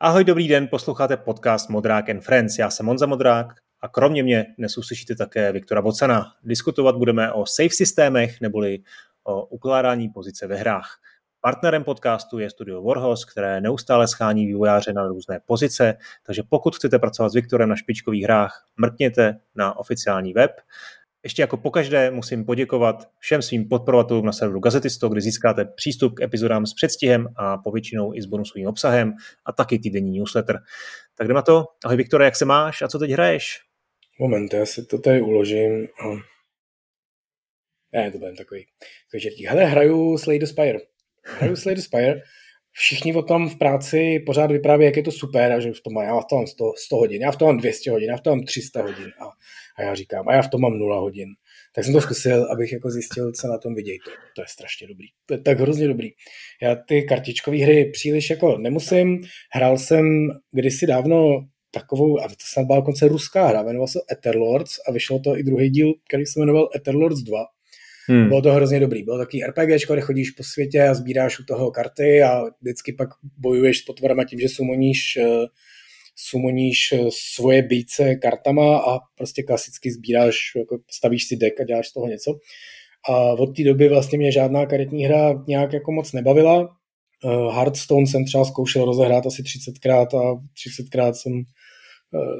Ahoj, dobrý den, posloucháte podcast Modrák and Friends. Já jsem Monza Modrák a kromě mě dnes uslyšíte také Viktora Bocana. Diskutovat budeme o safe systémech neboli o ukládání pozice ve hrách. Partnerem podcastu je studio Warhorse, které neustále schání vývojáře na různé pozice, takže pokud chcete pracovat s Viktorem na špičkových hrách, mrkněte na oficiální web ještě jako pokaždé musím poděkovat všem svým podporovatelům na serveru Gazetisto, kde získáte přístup k epizodám s předstihem a povětšinou i s bonusovým obsahem a taky týdenní newsletter. Tak jdeme na to. Ahoj Viktore, jak se máš a co teď hraješ? Moment, já si to tady uložím. Ne, to bude takový, čertí. Hele, hraju Slay the Spire. Hraju Slay the Spire. Všichni o tom v práci pořád vypráví, jak je to super a že v tom má, já v tom mám 100, 100 hodin, já v tom mám 200 hodin, já v tom mám 300 hodin. A a já říkám, a já v tom mám nula hodin. Tak jsem to zkusil, abych jako zjistil, co na tom vidějí. To, to je strašně dobrý. To je tak hrozně dobrý. Já ty kartičkové hry příliš jako nemusím. Hrál jsem kdysi dávno takovou, a to snad byla dokonce ruská hra, jmenoval se Etherlords a vyšlo to i druhý díl, který se jmenoval Etherlords 2. Hmm. Bylo to hrozně dobrý. Bylo takový RPG, kde chodíš po světě a sbíráš u toho karty a vždycky pak bojuješ s potvorama tím, že sumoníš uh, sumoníš eh, svoje bíce kartama a prostě klasicky sbíráš, jako stavíš si deck a děláš z toho něco. A od té doby vlastně mě žádná karetní hra nějak jako moc nebavila. Uh, Hearthstone jsem třeba zkoušel rozehrát asi 30krát a 30krát jsem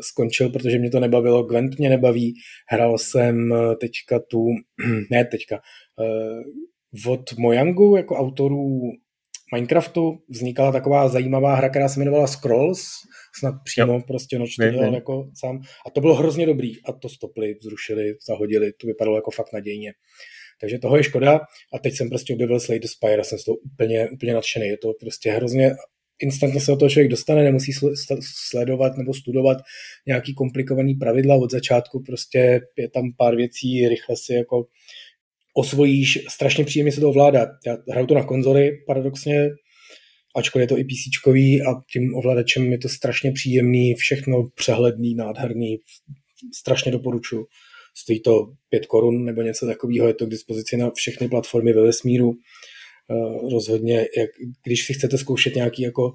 skončil, protože mě to nebavilo. Gwent mě nebaví. Hrál jsem teďka tu, ne teďka, uh, od Mojangu jako autorů Minecraftu vznikala taková zajímavá hra, která se jmenovala Scrolls, snad přímo jo. prostě noč to dělal jako sám. A to bylo hrozně dobrý a to stopli, zrušili, zahodili, to vypadalo jako fakt nadějně. Takže toho je škoda a teď jsem prostě objevil Slay the Spire a jsem z toho úplně, úplně nadšený. Je to prostě hrozně instantně se o toho člověk dostane, nemusí sledovat nebo studovat nějaký komplikovaný pravidla od začátku, prostě je tam pár věcí, rychle si jako osvojíš, strašně příjemně se to ovládá. Já hraju to na konzoli, paradoxně, ačkoliv je to i PC a tím ovladačem je to strašně příjemný, všechno přehledný, nádherný, strašně doporučuji. Stojí to 5 korun nebo něco takového, je to k dispozici na všechny platformy ve vesmíru. Uh, rozhodně, jak, když si chcete zkoušet nějaký jako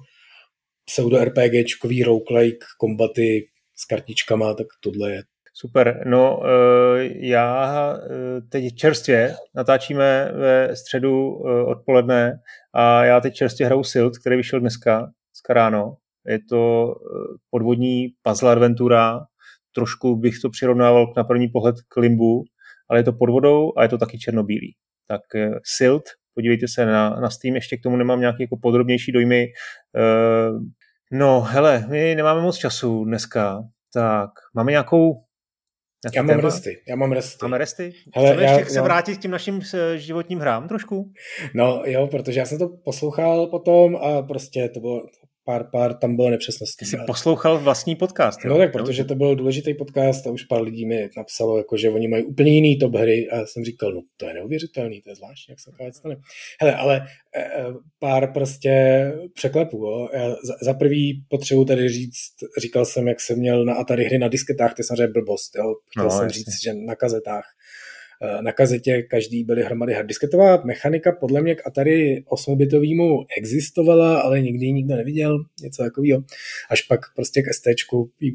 pseudo RPGčkový roguelike kombaty s kartičkama, tak tohle je Super. No, eh, já eh, teď čerstvě natáčíme ve středu eh, odpoledne a já teď čerstvě hraju Silt, který vyšel dneska, z ráno. Je to podvodní puzzle adventura, trošku bych to přirovnával na první pohled k Limbu, ale je to pod vodou a je to taky černobílý. Tak Silt, podívejte se na, na Steam, ještě k tomu nemám nějaké jako podrobnější dojmy. No, hele, my nemáme moc času dneska, tak máme nějakou já mám téma? resty, já mám resty. Máme resty? Hele, Chceme já, ještě se no. vrátit k těm našim eh, životním hrám trošku? No jo, protože já jsem to poslouchal potom a prostě to bylo, pár, pár tam bylo nepřesností. Jsi poslouchal vlastní podcast. Jo? No tak, protože to byl důležitý podcast a už pár lidí mi napsalo, jako, že oni mají úplně jiný top hry a já jsem říkal, no to je neuvěřitelný, to je zvláštní, jak se taková stane. Hele, ale e, e, pár prostě překlepů. Jo? Já za, za prvý potřebuji tady říct, říkal jsem, jak jsem měl na Atari hry na disketách, to je samozřejmě blbost. Jo? Chtěl no, jsem jasně. říct, že na kazetách na kazetě každý byly hromady harddisketová mechanika podle mě k Atari 8-bitovému existovala, ale nikdy nikdo neviděl, něco takového. Až pak prostě k ST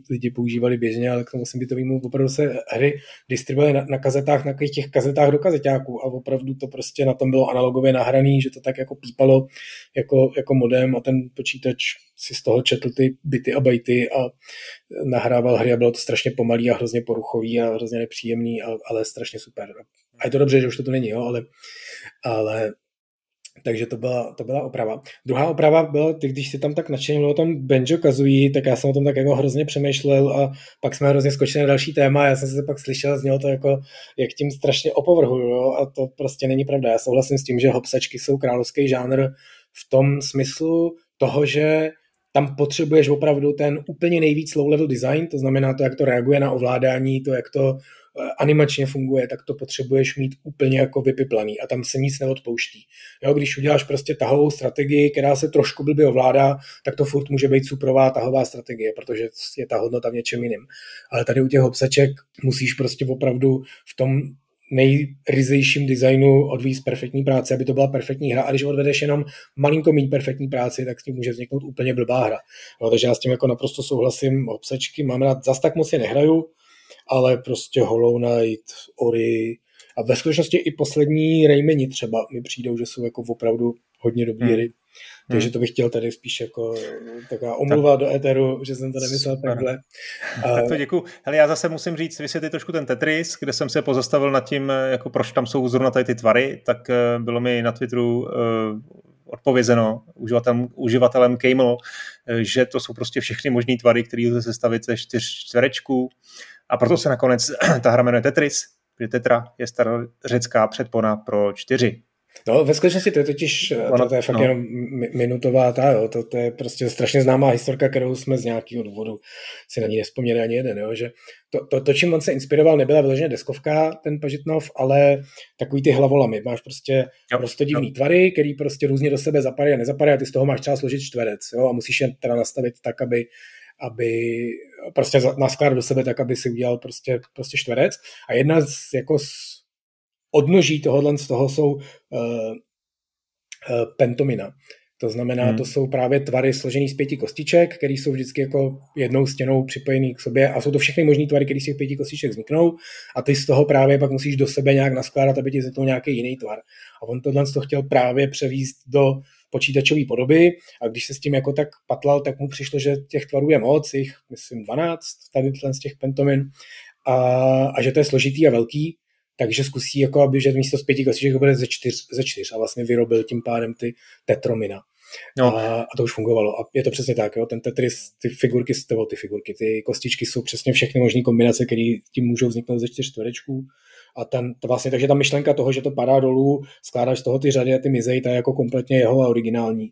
lidi používali běžně, ale k tomu 8-bitovému opravdu se hry distribuovaly na, na kazetách, na těch kazetách do kazetáků a opravdu to prostě na tom bylo analogově nahraný, že to tak jako pípalo jako, jako modem a ten počítač si z toho četl ty byty a bajty a nahrával hry a bylo to strašně pomalý a hrozně poruchový a hrozně nepříjemný, ale strašně super. A je to dobře, že už to tu není, jo, ale, ale takže to byla, to byla oprava. Druhá oprava byla, ty, když si tam tak nadšeně o tom Benjo Kazooie, tak já jsem o tom tak jako hrozně přemýšlel a pak jsme hrozně skočili na další téma. Já jsem se pak slyšel, znělo to jako, jak tím strašně opovrhuju, jo? a to prostě není pravda. Já souhlasím s tím, že hopsačky jsou královský žánr v tom smyslu toho, že tam potřebuješ opravdu ten úplně nejvíc low-level design, to znamená to, jak to reaguje na ovládání, to, jak to eh, animačně funguje, tak to potřebuješ mít úplně jako vypiplaný a tam se nic neodpouští. Jo, když uděláš prostě tahovou strategii, která se trošku blbě ovládá, tak to furt může být suprová tahová strategie, protože je ta hodnota v něčem jiném. Ale tady u těch obsaček musíš prostě opravdu v tom nejryzejším designu odvízt perfektní práci, aby to byla perfektní hra. A když odvedeš jenom malinko méně perfektní práci, tak s tím může vzniknout úplně blbá hra. No, takže já s tím jako naprosto souhlasím. Obsačky mám rád, zas tak moc je nehraju, ale prostě Hollow Knight, Ori a ve skutečnosti i poslední Raymani třeba mi přijdou, že jsou jako opravdu hodně dobrý hmm. hry. Takže hmm. to bych chtěl tady spíš jako taková omluva tak. do éteru, že jsem to nemyslel Super. takhle. Tak to děkuji. Hele, já zase musím říct, vysvětlit trošku ten Tetris, kde jsem se pozastavil nad tím, jako proč tam jsou zrovna tady ty tvary, tak eh, bylo mi na Twitteru odpovězeno uživatelem, uživatelem Camel, eh, že to jsou prostě všechny možné tvary, které lze sestavit ze čtyř čtverečků a proto se nakonec ta hra jmenuje Tetris, protože Tetra je starořecká předpona pro čtyři. No, ve skutečnosti to je totiž, ono, to, to je fakt no. jenom minutová ta, jo, to, to, je prostě strašně známá historka, kterou jsme z nějakého důvodu si na ní nespomněli ani jeden, jo, že to, to, to, čím on se inspiroval, nebyla vyloženě deskovka, ten Pažitnov, ale takový ty hlavolamy. Máš prostě jo, prostě divný jo. tvary, který prostě různě do sebe zapadají a nezapadají a ty z toho máš třeba složit čtverec, jo, a musíš je teda nastavit tak, aby, aby prostě naskládat do sebe tak, aby si udělal prostě, prostě čtverec. A jedna z, jako z odnoží tohohle z toho jsou uh, uh, pentomina. To znamená, hmm. to jsou právě tvary složený z pěti kostiček, které jsou vždycky jako jednou stěnou připojený k sobě a jsou to všechny možné tvary, které z těch pěti kostiček vzniknou a ty z toho právě pak musíš do sebe nějak naskládat, aby ti vznikl nějaký jiný tvar. A on tohle to chtěl právě převíst do počítačové podoby a když se s tím jako tak patlal, tak mu přišlo, že těch tvarů je moc, jich myslím 12 tady z těch pentomin a, a že to je složitý a velký takže zkusí, jako aby, že místo z pěti kostiček bude ze čtyř, ze čtyř a vlastně vyrobil tím pádem ty tetromina. No. A, a, to už fungovalo. A je to přesně tak, jo? ten Tetris, ty figurky, nebo ty figurky, ty kostičky jsou přesně všechny možné kombinace, které tím můžou vzniknout ze čtyř čtverečků. A ten, to vlastně, takže ta myšlenka toho, že to padá dolů, skládáš z toho ty řady a ty mizej, ta je jako kompletně jeho a originální.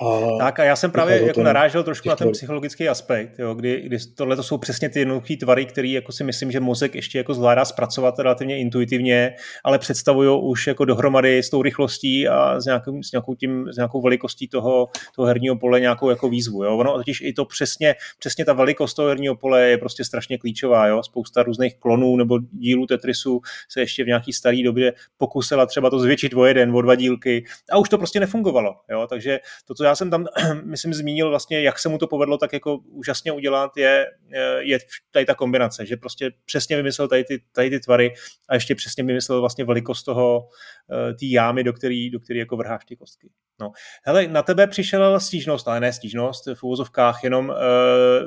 A tak a já jsem právě jako ten, narážel trošku na ten psychologický aspekt, jo, kdy, kdy tohle to jsou přesně ty jednoduché tvary, které jako si myslím, že mozek ještě jako zvládá zpracovat relativně intuitivně, ale představují už jako dohromady s tou rychlostí a s nějakou, s nějakou, tím, s nějakou velikostí toho, toho herního pole nějakou jako výzvu. Jo. Ono totiž i to přesně, přesně ta velikost toho herního pole je prostě strašně klíčová. Jo. Spousta různých klonů nebo dílů Tetrisu se ještě v nějaký staré době pokusila třeba to zvětšit o jeden, o dva dílky a už to prostě nefungovalo. Jo. Takže to, co já jsem tam, myslím, zmínil vlastně, jak se mu to povedlo tak jako úžasně udělat, je, je tady ta kombinace, že prostě přesně vymyslel tady ty, tady ty tvary a ještě přesně vymyslel vlastně velikost toho, eh, té jámy, do který, do který jako vrháš ty kostky. No. Hele, na tebe přišla stížnost, ale ne stížnost, v úvozovkách, jenom uh,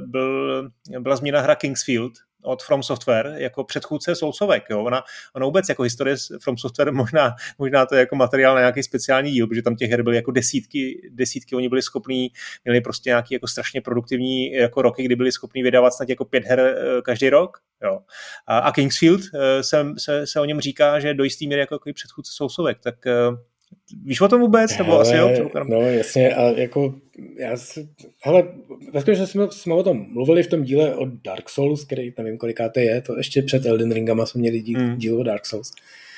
byl, byla změna hra Kingsfield, od From Software jako předchůdce Soulsovek. Jo? Ona, ona vůbec jako historie From Software možná, možná to je jako materiál na nějaký speciální díl, protože tam těch her byly jako desítky, desítky, oni byli schopní, měli prostě nějaký jako strašně produktivní jako roky, kdy byli schopní vydávat snad jako pět her eh, každý rok. Jo. A, a Kingsfield eh, se, se, se, o něm říká, že do jistý míry jako, jako předchůdce Soulsovek, tak eh, Víš o tom vůbec? Nebo hele, asi jo? No jasně, a jako já si, hele, ve jsme, jsme o tom mluvili v tom díle o Dark Souls, který nevím kolikáté je, to ještě před Elden Ringama jsme měli díl, hmm. díl o Dark Souls.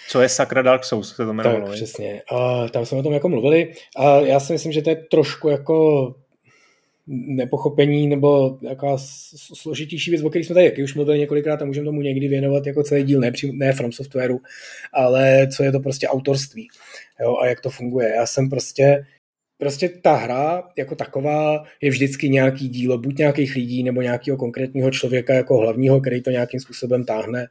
Co je sakra Dark Souls, se to jmenovalo. Tak, přesně. A tam jsme o tom jako mluvili a já si myslím, že to je trošku jako nepochopení nebo jaká složitější věc, o které jsme tady jaký už mluvili několikrát a můžeme tomu někdy věnovat jako celý díl, ne, ne From Softwareu, ale co je to prostě autorství jo, a jak to funguje. Já jsem prostě, prostě ta hra jako taková je vždycky nějaký dílo, buď nějakých lidí nebo nějakého konkrétního člověka jako hlavního, který to nějakým způsobem táhne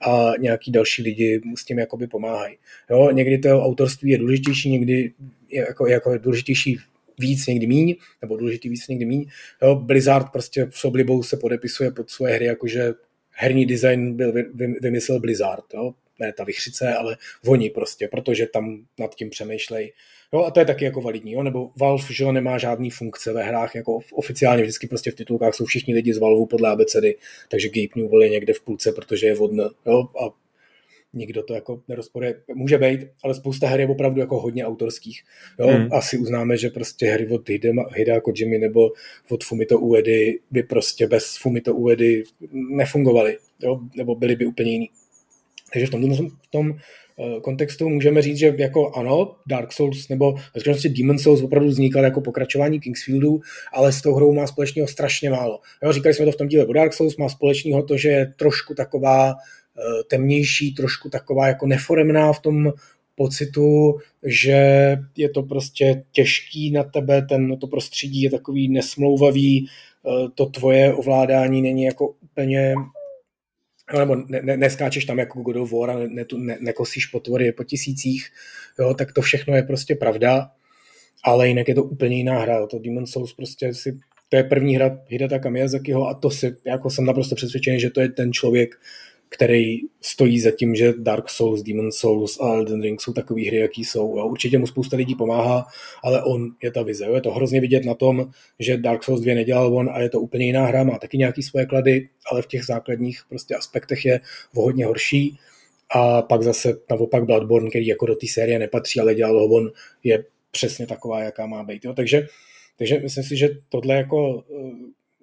a nějaký další lidi mu s tím jakoby pomáhají. Jo, někdy to autorství je důležitější, někdy je jako, jako důležitější víc, někdy míň, nebo důležitý víc, někdy míň. Jo, Blizzard prostě s oblibou se podepisuje pod svoje hry, jakože herní design byl vymyslel Blizzard, jo? Ne ta vychřice, ale oni prostě, protože tam nad tím přemýšlej. Jo, a to je taky jako validní, jo? nebo Valve, že nemá žádný funkce ve hrách, jako oficiálně vždycky prostě v titulkách jsou všichni lidi z Valve podle abecedy, takže Gabe Newell je někde v půlce, protože je vodne, jo, a nikdo to jako nerozporuje. Může být, ale spousta her je opravdu jako hodně autorských. Jo? Hmm. Asi uznáme, že prostě hry od Hidea Kojimi nebo od Fumito Uedy by prostě bez Fumito Uedy nefungovaly, jo? nebo byly by úplně jiný. Takže v tom, v tom uh, kontextu můžeme říct, že jako ano, Dark Souls nebo ve skutečnosti Demon Souls opravdu vznikal jako pokračování Kingsfieldu, ale s tou hrou má společného strašně málo. Jo, říkali jsme to v tom díle o Dark Souls, má společného to, že je trošku taková temnější, trošku taková jako neforemná v tom pocitu, že je to prostě těžký na tebe, ten, to prostředí je takový nesmlouvavý, eh, to tvoje ovládání není jako úplně nebo ne, ne, neskáčeš tam jako God of War a ne, ne, nekosíš potvory po tisících, jo, tak to všechno je prostě pravda, ale jinak je to úplně jiná hra. To Demon Souls prostě si, to je první hra Hidetaka Miyazakiho a to si, jako jsem naprosto přesvědčený, že to je ten člověk, který stojí za tím, že Dark Souls, Demon Souls a Elden Ring jsou takové hry, jaký jsou. A určitě mu spousta lidí pomáhá, ale on je ta vize. Je to hrozně vidět na tom, že Dark Souls 2 nedělal on a je to úplně jiná hra, má taky nějaký svoje klady, ale v těch základních prostě aspektech je o hodně horší. A pak zase naopak Bloodborne, který jako do té série nepatří, ale dělal ho on, je přesně taková, jaká má být. Jo? Takže, takže myslím si, že tohle jako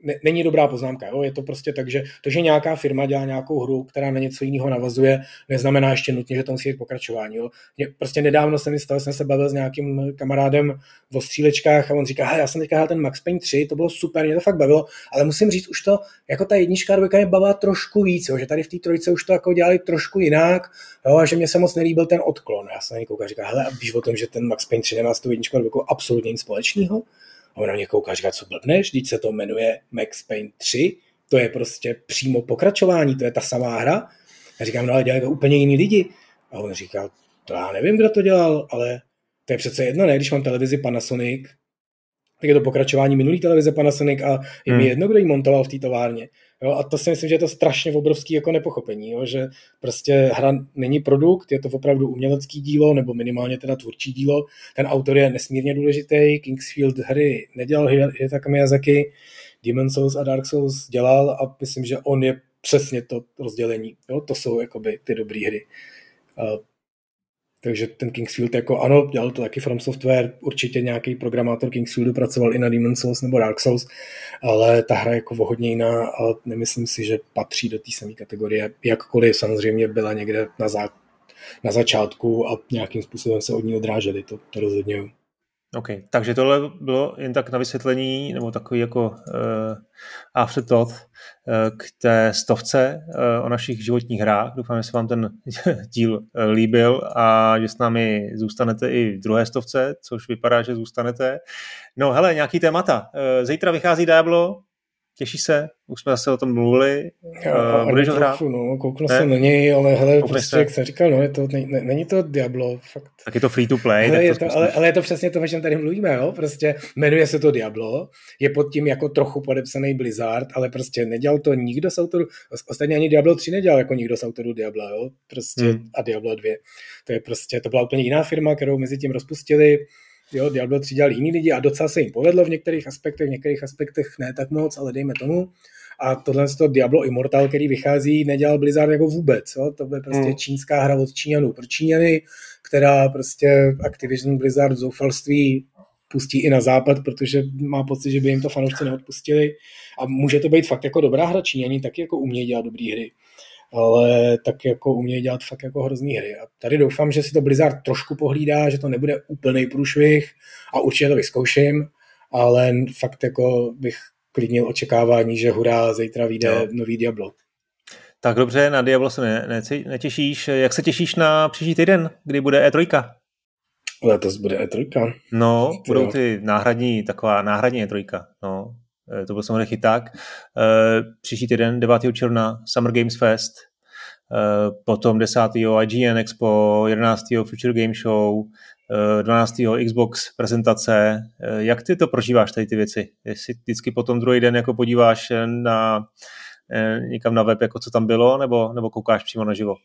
ne, není dobrá poznámka. Jo? Je to prostě tak, že to, že nějaká firma dělá nějakou hru, která na něco jiného navazuje, neznamená ještě nutně, že to musí být pokračování. Jo? Prostě nedávno jsem stalo, jsem se bavil s nějakým kamarádem o střílečkách a on říká, já jsem teďka hrál ten Max Payne 3, to bylo super, mě to fakt bavilo, ale musím říct, už to, jako ta jednička a dvojka mě bavila trošku víc, jo? že tady v té trojce už to jako dělali trošku jinak jo? a že mě se moc nelíbil ten odklon. Já jsem na něj říká, hele, a víš o tom, že ten Max Payne 3 nemá s tou jedničkou a dvojkou absolutně nic společného? A on na mě kouká a říká, co blbneš, když se to jmenuje Max Payne 3, to je prostě přímo pokračování, to je ta samá hra. Já říkám, no ale dělají to úplně jiný lidi. A on říkal, to já nevím, kdo to dělal, ale to je přece jedno, ne, když mám televizi Panasonic, tak je to pokračování minulý televize Panasonic a je hmm. mi jedno, kdo ji montoval v té továrně. Jo, a to si myslím, že je to strašně obrovský jako nepochopení, jo, že prostě hra není produkt, je to opravdu umělecký dílo, nebo minimálně teda tvůrčí dílo. Ten autor je nesmírně důležitý, Kingsfield hry nedělal Hidetaka Miyazaki, Demon Souls a Dark Souls dělal a myslím, že on je přesně to rozdělení. Jo, to jsou jakoby ty dobré hry. Takže ten Kingsfield jako ano, dělal to taky From Software, určitě nějaký programátor Kingsfieldu pracoval i na Demon Souls nebo Dark Souls, ale ta hra je jako hodně jiná a nemyslím si, že patří do té samé kategorie, jakkoliv samozřejmě byla někde na, zá, na začátku a nějakým způsobem se od ní odráželi, to, to rozhodně. OK, takže tohle bylo jen tak na vysvětlení, nebo takový jako uh, afterthought uh, k té stovce uh, o našich životních hrách. Doufám, že se vám ten díl uh, líbil a že s námi zůstanete i v druhé stovce, což vypadá, že zůstanete. No hele, nějaký témata. Uh, zítra vychází Diablo, Těší se? Už jsme zase o tom mluvili. Já, uh, budeš ho hrát? No, kouknu ne? jsem na něj, ale hele, Koukneš prostě, se? jak jsem říkal, no, je to, ne, ne, není to Diablo, fakt. Tak je to free to play. Hele, je to, ale, ale, je to přesně to, o čem tady mluvíme, jo? Prostě jmenuje se to Diablo, je pod tím jako trochu podepsaný Blizzard, ale prostě nedělal to nikdo z autorů, ostatně ani Diablo 3 nedělal jako nikdo z autorů Diabla, jo? Prostě hmm. a Diablo 2. To je prostě, to byla úplně jiná firma, kterou mezi tím rozpustili, Jo, Diablo 3 dělali jiní lidi a docela se jim povedlo v některých aspektech, v některých aspektech ne tak moc, ale dejme tomu. A tohle to Diablo Immortal, který vychází, nedělal Blizzard jako vůbec. Jo? To bude prostě hmm. čínská hra od Číňanů pro Číňany, která prostě Activision Blizzard v zoufalství pustí i na západ, protože má pocit, že by jim to fanoušci neodpustili. A může to být fakt jako dobrá hra. Číňani taky jako umějí dělat dobré hry ale tak jako umějí dělat fakt jako hrozný hry. A tady doufám, že si to Blizzard trošku pohlídá, že to nebude úplný průšvih a určitě to vyzkouším, ale fakt jako bych klidnil očekávání, že hurá, zítra vyjde no. nový Diablo. Tak dobře, na Diablo se ne, ne, netěšíš. Jak se těšíš na příští týden, kdy bude E3? Letos bude E3. No, budou ty náhradní, taková náhradní E3. No, to byl samozřejmě chyták. Eh, příští týden 9. června Summer Games Fest, eh, potom 10. IGN Expo, 11. Future Game Show, 12. Xbox prezentace. Jak ty to prožíváš, tady ty věci? Jestli vždycky potom druhý den jako podíváš na někam na web, jako co tam bylo, nebo, nebo koukáš přímo na živo?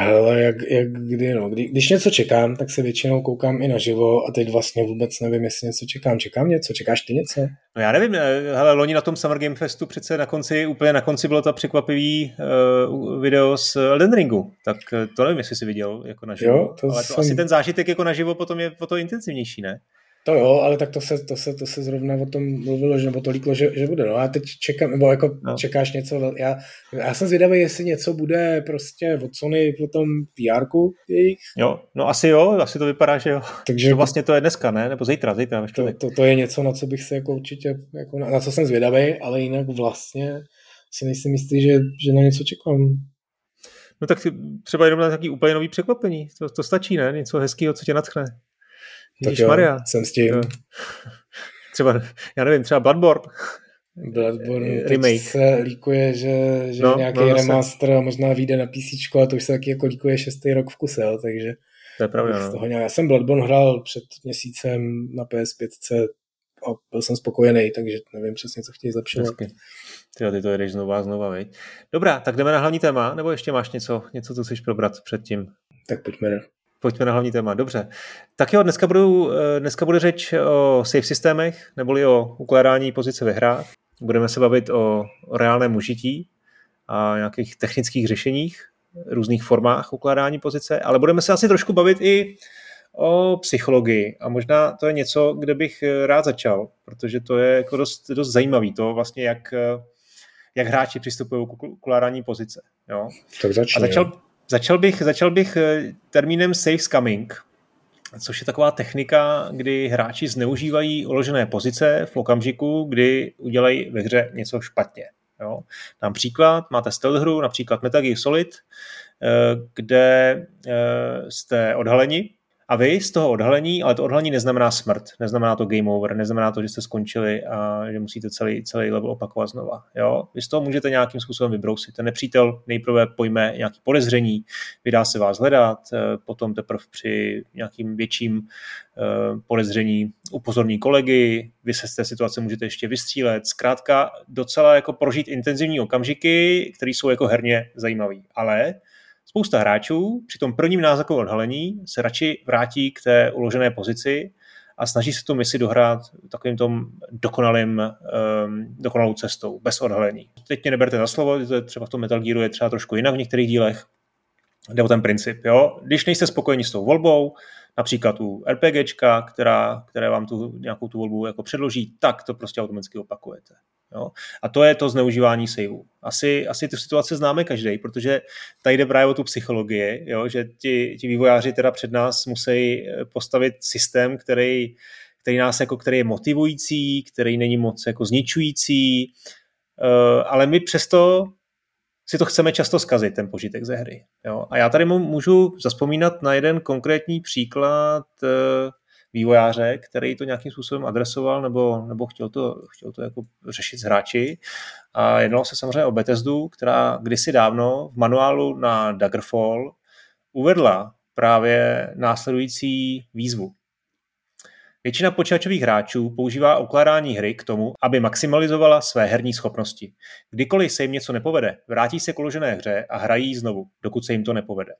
Ale jak, jak kdy, no. Kdy, když něco čekám, tak se většinou koukám i naživo a teď vlastně vůbec nevím, jestli něco čekám. Čekám něco? Čekáš ty něco? No já nevím, eh, hele, loni na tom Summer Game Festu přece na konci, úplně na konci bylo to překvapivý uh, video z Elden Ringu, tak eh, to nevím, jestli jsi viděl jako naživo, jo, to ale to jsem... asi ten zážitek jako naživo potom je o to intenzivnější, ne? To jo, ale tak to se, to se, to se zrovna o tom mluvilo, že, nebo to líklo, že, že bude. No a teď čekám, nebo jako no. čekáš něco, já, já jsem zvědavý, jestli něco bude prostě od Sony po tom vr jejich. Jo, no asi jo, asi to vypadá, že jo. Takže to vlastně to je dneska, ne? Nebo zítra, zítra. To, to, to, je něco, na co bych se jako určitě, jako na, na co jsem zvědavý, ale jinak vlastně si nejsem jistý, že, že na něco čekám. No tak třeba jenom na takový úplně nový překvapení. To, to stačí, ne? Něco hezkého, co tě natchne. Tak jo, Maria. jsem s tím. Třeba, já nevím, třeba Bloodborne. Bloodborne remake. se líkuje, že, že no, nějaký no, remaster se... možná vyjde na PC, a to už se taky jako líkuje šestý rok v kuse, jo, takže to je pravda, no. toho nějak... Já jsem Bloodborne hrál před měsícem na PS5 a byl jsem spokojený, takže nevím přesně, co chtějí zlepšovat. Ty, ty to jedeš znova a znova, viď? Dobrá, tak jdeme na hlavní téma, nebo ještě máš něco, něco co chceš probrat předtím? Tak pojďme. Pojďme na hlavní téma, dobře. Tak jo, dneska, budu, eh, dneska bude řeč o safe systémech, neboli o ukládání pozice ve hrách. Budeme se bavit o, o reálném užití a nějakých technických řešeních, různých formách ukládání pozice, ale budeme se asi trošku bavit i o psychologii a možná to je něco, kde bych rád začal, protože to je jako dost, dost zajímavý, to vlastně jak, jak hráči přistupují k ukládání pozice. Jo? Tak začni, a začal, začal, bych, začal bych termínem safe scumming, což je taková technika, kdy hráči zneužívají uložené pozice v okamžiku, kdy udělají ve hře něco špatně. Jo. Dám příklad, máte stealth hru, například Metal Gear Solid, eh, kde eh, jste odhaleni a vy z toho odhalení, ale to odhalení neznamená smrt, neznamená to game over, neznamená to, že jste skončili a že musíte celý, celý level opakovat znova. Jo? Vy z toho můžete nějakým způsobem vybrousit. Ten nepřítel nejprve pojme nějaký podezření, vydá se vás hledat, eh, potom teprve při nějakým větším eh, podezření upozorní kolegy, vy se z té situace můžete ještě vystřílet. Zkrátka docela jako prožít intenzivní okamžiky, které jsou jako herně zajímavé. Ale Spousta hráčů při tom prvním náznaku odhalení se radši vrátí k té uložené pozici a snaží se tu misi dohrát takovým tom dokonalým, um, dokonalou cestou, bez odhalení. Teď mě neberte za slovo, to je třeba v tom Metal Gearu je třeba trošku jinak v některých dílech, jde o ten princip. Jo? Když nejste spokojeni s tou volbou, například u RPGčka, která, které vám tu nějakou tu volbu jako předloží, tak to prostě automaticky opakujete. Jo? A to je to zneužívání saveu. Asi, asi tu situaci známe každý, protože tady jde právě o tu psychologii, jo? že ti, ti vývojáři teda před nás musí eh, postavit systém, který, který nás jako, který je motivující, který není moc jako zničující, uh, ale my přesto si to chceme často zkazit, ten požitek ze hry. Jo? A já tady můžu zaspomínat na jeden konkrétní příklad uh, vývojáře, který to nějakým způsobem adresoval nebo, nebo chtěl, to, chtěl to jako řešit s hráči. A jednalo se samozřejmě o Bethesdu, která kdysi dávno v manuálu na Daggerfall uvedla právě následující výzvu. Většina počítačových hráčů používá ukládání hry k tomu, aby maximalizovala své herní schopnosti. Kdykoliv se jim něco nepovede, vrátí se k uložené hře a hrají znovu, dokud se jim to nepovede.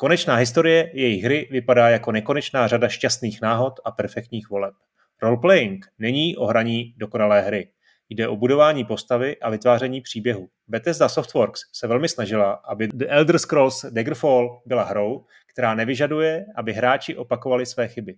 Konečná historie jejich hry vypadá jako nekonečná řada šťastných náhod a perfektních voleb. Roleplaying není o hraní dokonalé hry. Jde o budování postavy a vytváření příběhu. Bethesda Softworks se velmi snažila, aby The Elder Scrolls Daggerfall byla hrou, která nevyžaduje, aby hráči opakovali své chyby.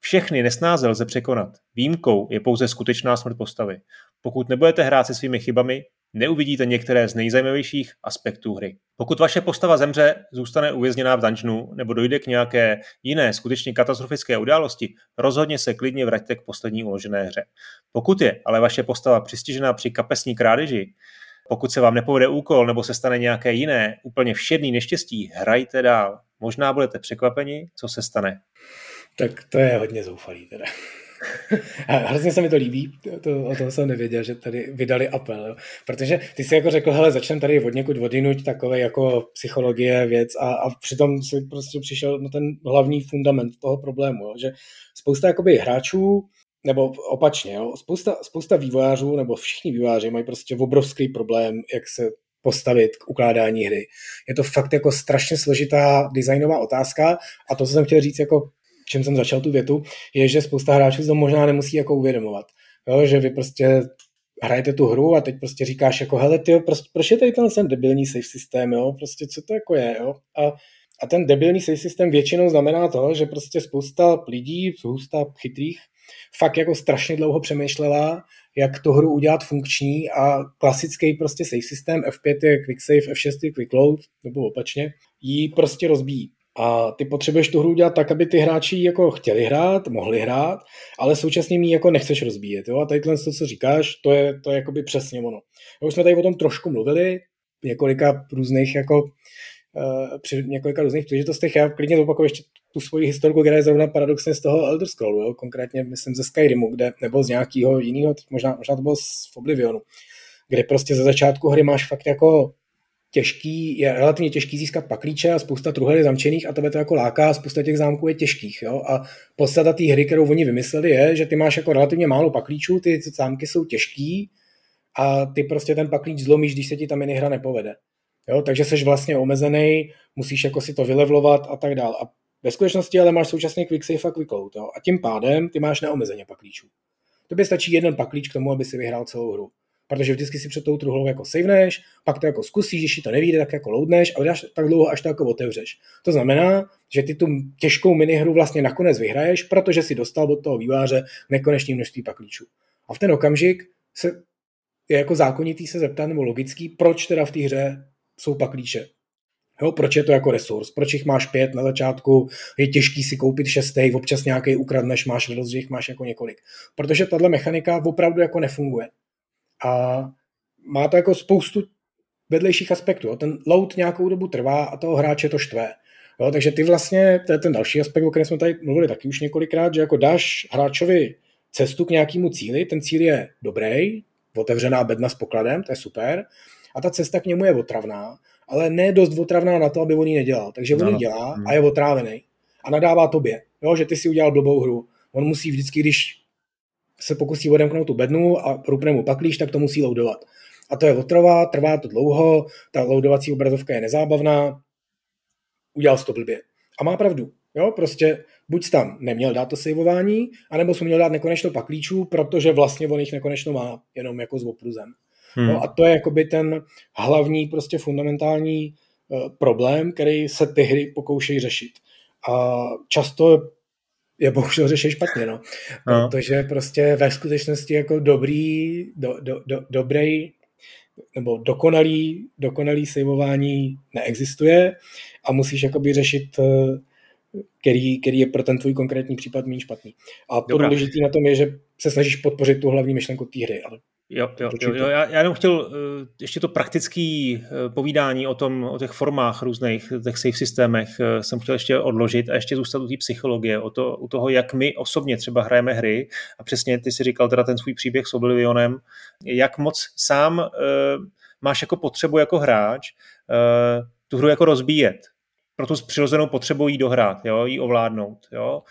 Všechny nesnáze lze překonat. Výjimkou je pouze skutečná smrt postavy. Pokud nebudete hrát se svými chybami, neuvidíte některé z nejzajímavějších aspektů hry. Pokud vaše postava zemře, zůstane uvězněná v dungeonu nebo dojde k nějaké jiné skutečně katastrofické události, rozhodně se klidně vraťte k poslední uložené hře. Pokud je ale vaše postava přistižená při kapesní krádeži, pokud se vám nepovede úkol nebo se stane nějaké jiné, úplně všedný neštěstí, hrajte dál. Možná budete překvapeni, co se stane. Tak to je hodně zoufalý teda. Hrozně se mi to líbí, to, o tom jsem nevěděl, že tady vydali apel, jo. protože ty si jako řekl, hele, začneme tady od někud odinuť takové jako psychologie věc a, a přitom si prostě přišel na ten hlavní fundament toho problému, jo, že spousta jakoby hráčů, nebo opačně, jo, spousta, spousta vývojářů, nebo všichni vývojáři mají prostě obrovský problém, jak se postavit k ukládání hry. Je to fakt jako strašně složitá designová otázka a to, co jsem chtěl říct jako čem jsem začal tu větu, je, že spousta hráčů to možná nemusí jako uvědomovat. Jo, že vy prostě hrajete tu hru a teď prostě říkáš jako, hele, ty, prostě, proč je tady ten, ten debilní save systém, jo, prostě co to jako je, jo, a, a ten debilní save systém většinou znamená to, že prostě spousta lidí, spousta chytrých, fakt jako strašně dlouho přemýšlela, jak tu hru udělat funkční a klasický prostě save systém F5 je quick save, F6 je quick load, nebo opačně, jí prostě rozbíjí. A ty potřebuješ tu hru udělat tak, aby ty hráči jako chtěli hrát, mohli hrát, ale současně mi jako nechceš rozbíjet. Jo? A tady to, co říkáš, to je, to je jakoby přesně ono. Už jsme tady o tom trošku mluvili, několika různých jako uh, při několika různých příležitostech. Já klidně zopakuju ještě tu svoji historiku, která je zrovna paradoxně z toho Elder Scrollu, jo? konkrétně myslím ze Skyrimu, kde, nebo z nějakého jiného, možná, možná to bylo z Oblivionu, kde prostě ze začátku hry máš fakt jako těžký, je relativně těžký získat paklíče a spousta truhel je zamčených a tebe to jako láká, spousta těch zámků je těžkých. Jo? A podstata té hry, kterou oni vymysleli, je, že ty máš jako relativně málo paklíčů, ty zámky jsou těžký a ty prostě ten paklíč zlomíš, když se ti ta minihra nepovede. Jo? Takže jsi vlastně omezený, musíš jako si to vylevlovat a tak dál. A ve skutečnosti ale máš současně quick save a quick load. Jo? A tím pádem ty máš neomezeně paklíčů. by stačí jeden paklíč k tomu, aby si vyhrál celou hru protože vždycky si před tou truhlou jako saveneš, pak to jako zkusíš, když to nevíde, tak jako loadneš a vydáš tak dlouho, až to jako otevřeš. To znamená, že ty tu těžkou minihru vlastně nakonec vyhraješ, protože si dostal od toho výváře nekonečné množství paklíčů. A v ten okamžik se je jako zákonitý se zeptat, nebo logický, proč teda v té hře jsou paklíče. Jo, proč je to jako resurs? Proč jich máš pět na začátku? Je těžký si koupit šestý, občas nějaký ukradneš, máš radost, že jich máš jako několik. Protože tahle mechanika opravdu jako nefunguje. A má to jako spoustu vedlejších aspektů. Jo. Ten load nějakou dobu trvá a toho hráče to štve. Jo, takže ty vlastně, to je ten další aspekt, o kterém jsme tady mluvili taky už několikrát, že jako dáš hráčovi cestu k nějakému cíli, ten cíl je dobrý, otevřená bedna s pokladem, to je super, a ta cesta k němu je otravná, ale ne dost otravná na to, aby on ji nedělal. Takže on ji no, dělá a je otrávený. A nadává tobě, jo, že ty si udělal blbou hru. On musí vždycky, když se pokusí odemknout tu bednu a rupne mu paklíš, tak to musí loadovat. A to je otrova, trvá to dlouho, ta loadovací obrazovka je nezábavná, udělal to blbě. A má pravdu. Jo, prostě buď tam neměl dát to saveování, anebo jsem měl dát nekonečno paklíčů, protože vlastně on jich nekonečno má, jenom jako s opruzem. Hmm. No a to je jakoby ten hlavní, prostě fundamentální uh, problém, který se ty hry pokoušejí řešit. A často je bohužel řeší špatně, no. no. Protože prostě ve skutečnosti jako dobrý, do, do, do, dobrý nebo dokonalý, dokonalý saveování neexistuje a musíš jakoby řešit eh, který, který je pro ten tvůj konkrétní případ méně špatný. A to důležité na tom je, že se snažíš podpořit tu hlavní myšlenku té hry. Ale Jo, jo, jo, jo. Já, já jenom chtěl uh, ještě to praktické uh, povídání o, tom, o těch formách různých, těch safe systémech uh, jsem chtěl ještě odložit a ještě zůstat u té psychologie, o to, u toho, jak my osobně třeba hrajeme hry a přesně ty si říkal teda ten svůj příběh s Oblivionem, jak moc sám uh, máš jako potřebu jako hráč uh, tu hru jako rozbíjet. Pro tu přirozenou potřebu jí dohrát, jo, jí ovládnout. Jo.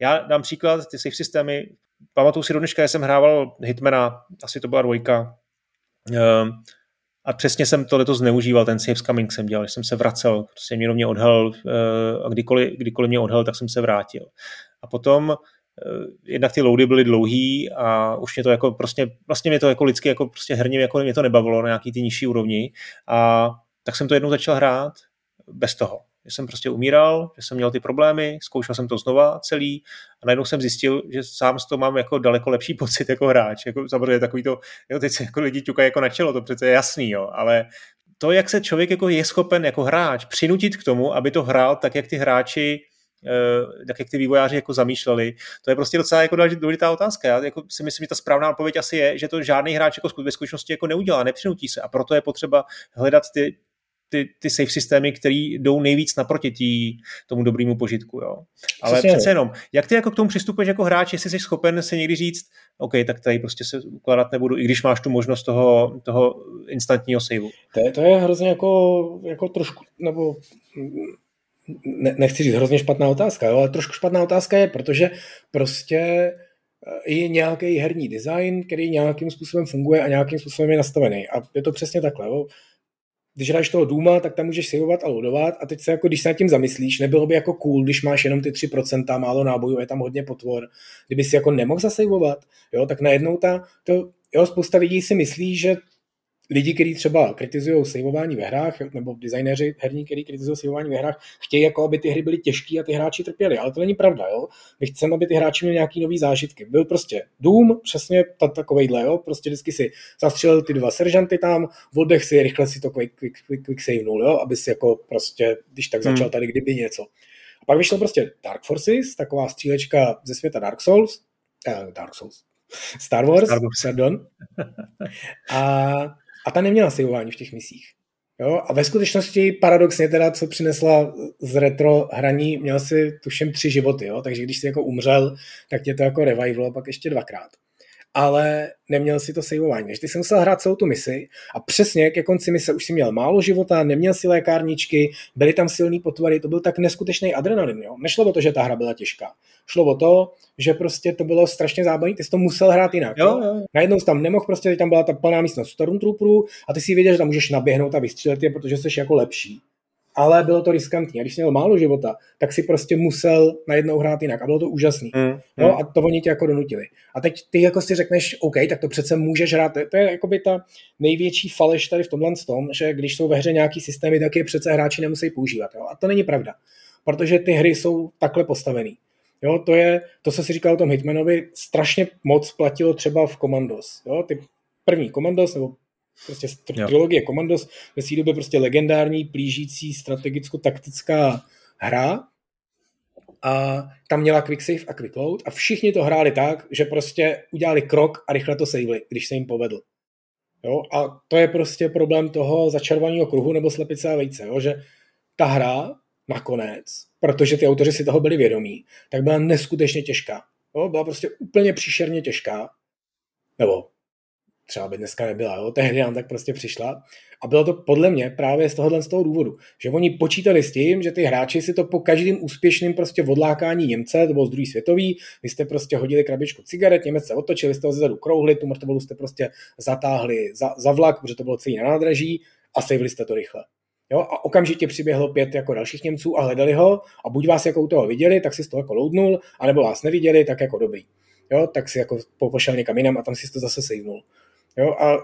Já dám příklad, ty safe systémy pamatuju si do dneška, jsem hrával Hitmana, asi to byla dvojka, ehm, a přesně jsem to letos zneužíval, ten safe coming jsem dělal, že jsem se vracel, prostě mě mě odhel eh, a kdykoliv, kdykoliv mě odhel, tak jsem se vrátil. A potom eh, jednak ty loady byly dlouhý a už mě to jako prostě, vlastně mě to jako lidsky jako prostě herně jako mě to nebavilo na nějaký ty nižší úrovni. A tak jsem to jednou začal hrát bez toho že jsem prostě umíral, že jsem měl ty problémy, zkoušel jsem to znova celý a najednou jsem zjistil, že sám z toho mám jako daleko lepší pocit jako hráč. Jako, samozřejmě takový to, jo, teď se jako lidi ťukají jako na čelo, to přece je jasný, jo, ale to, jak se člověk jako je schopen jako hráč přinutit k tomu, aby to hrál tak, jak ty hráči eh, tak jak ty vývojáři jako zamýšleli. To je prostě docela jako důležitá otázka. Já jako si myslím, že ta správná odpověď asi je, že to žádný hráč jako ve skutečnosti jako neudělá, nepřinutí se a proto je potřeba hledat ty ty, ty safe systémy, které jdou nejvíc naproti tý, tomu dobrému požitku. Jo. Ale Přesně. přece jenom, jak ty jako k tomu přistupuješ jako hráč, jestli jsi schopen si někdy říct, OK, tak tady prostě se ukládat nebudu, i když máš tu možnost toho, toho instantního saveu. To je, to je hrozně jako, jako trošku, nebo ne, nechci říct hrozně špatná otázka, jo, ale trošku špatná otázka je, protože prostě eh, je nějaký herní design, který nějakým způsobem funguje a nějakým způsobem je nastavený. A je to přesně takhle. Jo když hraješ toho Duma, tak tam můžeš saveovat a loadovat a teď se jako, když se nad tím zamyslíš, nebylo by jako cool, když máš jenom ty 3%, málo nábojů, je tam hodně potvor, kdyby si jako nemohl zasejvovat, jo, tak najednou ta, to, jo, spousta lidí si myslí, že lidi, kteří třeba kritizují saveování ve hrách, nebo designéři herní, kteří kritizují saveování ve hrách, chtějí, jako aby ty hry byly těžké a ty hráči trpěli. Ale to není pravda. Jo? My chceme, aby ty hráči měli nějaký nový zážitky. Byl prostě Doom, přesně takovejhle, jo? prostě vždycky si zastřelil ty dva seržanty tam, oddech si, rychle si to quick, quick, quick, quick savenul, jo? aby si jako prostě, když tak začal hmm. tady kdyby něco. A pak vyšlo prostě Dark Forces, taková střílečka ze světa Dark Souls, uh, Dark Souls, Star Wars, Star Wars. pardon. A a ta neměla saveování v těch misích. Jo? A ve skutečnosti paradoxně teda, co přinesla z retro hraní, měl si tuším tři životy, jo? takže když jsi jako umřel, tak tě to jako revivalo pak ještě dvakrát ale neměl si to saveování. Takže ty jsi musel hrát celou tu misi a přesně ke konci mise už si měl málo života, neměl si lékárničky, byly tam silný potvary, to byl tak neskutečný adrenalin. Jo? Nešlo o to, že ta hra byla těžká. Šlo o to, že prostě to bylo strašně zábavné, ty jsi to musel hrát jinak. Jo, jo. Najednou jsi tam nemohl, prostě tam byla ta plná místnost Stormtrooperů a ty si věděl, že tam můžeš naběhnout a vystřílet je, protože jsi jako lepší ale bylo to riskantní. A když měl málo života, tak si prostě musel najednou hrát jinak. A bylo to úžasný. Mm, no, a to oni tě jako donutili. A teď ty jako si řekneš, OK, tak to přece můžeš hrát. To je jako by ta největší faleš tady v tomhle tom, že když jsou ve hře nějaký systémy, tak je přece hráči nemusí používat. Jo? A to není pravda. Protože ty hry jsou takhle postavený. Jo, to je, to se si říkal o tom Hitmanovi, strašně moc platilo třeba v Commandos. Jo, ty první Commandos, nebo prostě trilogie Commandos ve své době prostě legendární, plížící, strategicko-taktická hra a tam měla quick save a quick load a všichni to hráli tak, že prostě udělali krok a rychle to saveli, když se jim povedl. Jo? A to je prostě problém toho začarovaného kruhu nebo slepice a vejce, jo? že ta hra nakonec, protože ty autoři si toho byli vědomí, tak byla neskutečně těžká. Jo? Byla prostě úplně příšerně těžká, nebo třeba by dneska nebyla, jo? tehdy nám tak prostě přišla. A bylo to podle mě právě z tohohle z toho důvodu, že oni počítali s tím, že ty hráči si to po každém úspěšném prostě odlákání Němce, to bylo z druhý světový, vy jste prostě hodili krabičku cigaret, Němec se otočili, jste ho zezadu krouhli, tu mrtvolu jste prostě zatáhli za, za vlak, protože to bylo celý na nádraží a savili jste to rychle. Jo, a okamžitě přiběhlo pět jako dalších Němců a hledali ho a buď vás jako u toho viděli, tak si z toho jako loudnul, anebo vás neviděli, tak jako dobrý. Jo, tak si jako pošel někam jinam a tam si to zase savenul. Jo, a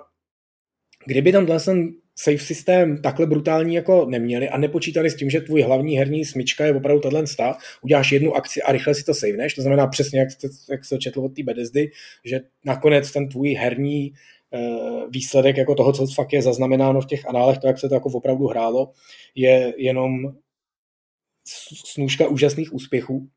kdyby tam ten safe systém takhle brutální jako neměli a nepočítali s tím, že tvůj hlavní herní smyčka je opravdu tato stav, uděláš jednu akci a rychle si to saveneš, to znamená přesně, jak, jste, jak se četl od té Bedezdy, že nakonec ten tvůj herní uh, výsledek jako toho, co fakt je zaznamenáno v těch análech, to, jak se to jako opravdu hrálo, je jenom snůžka úžasných úspěchů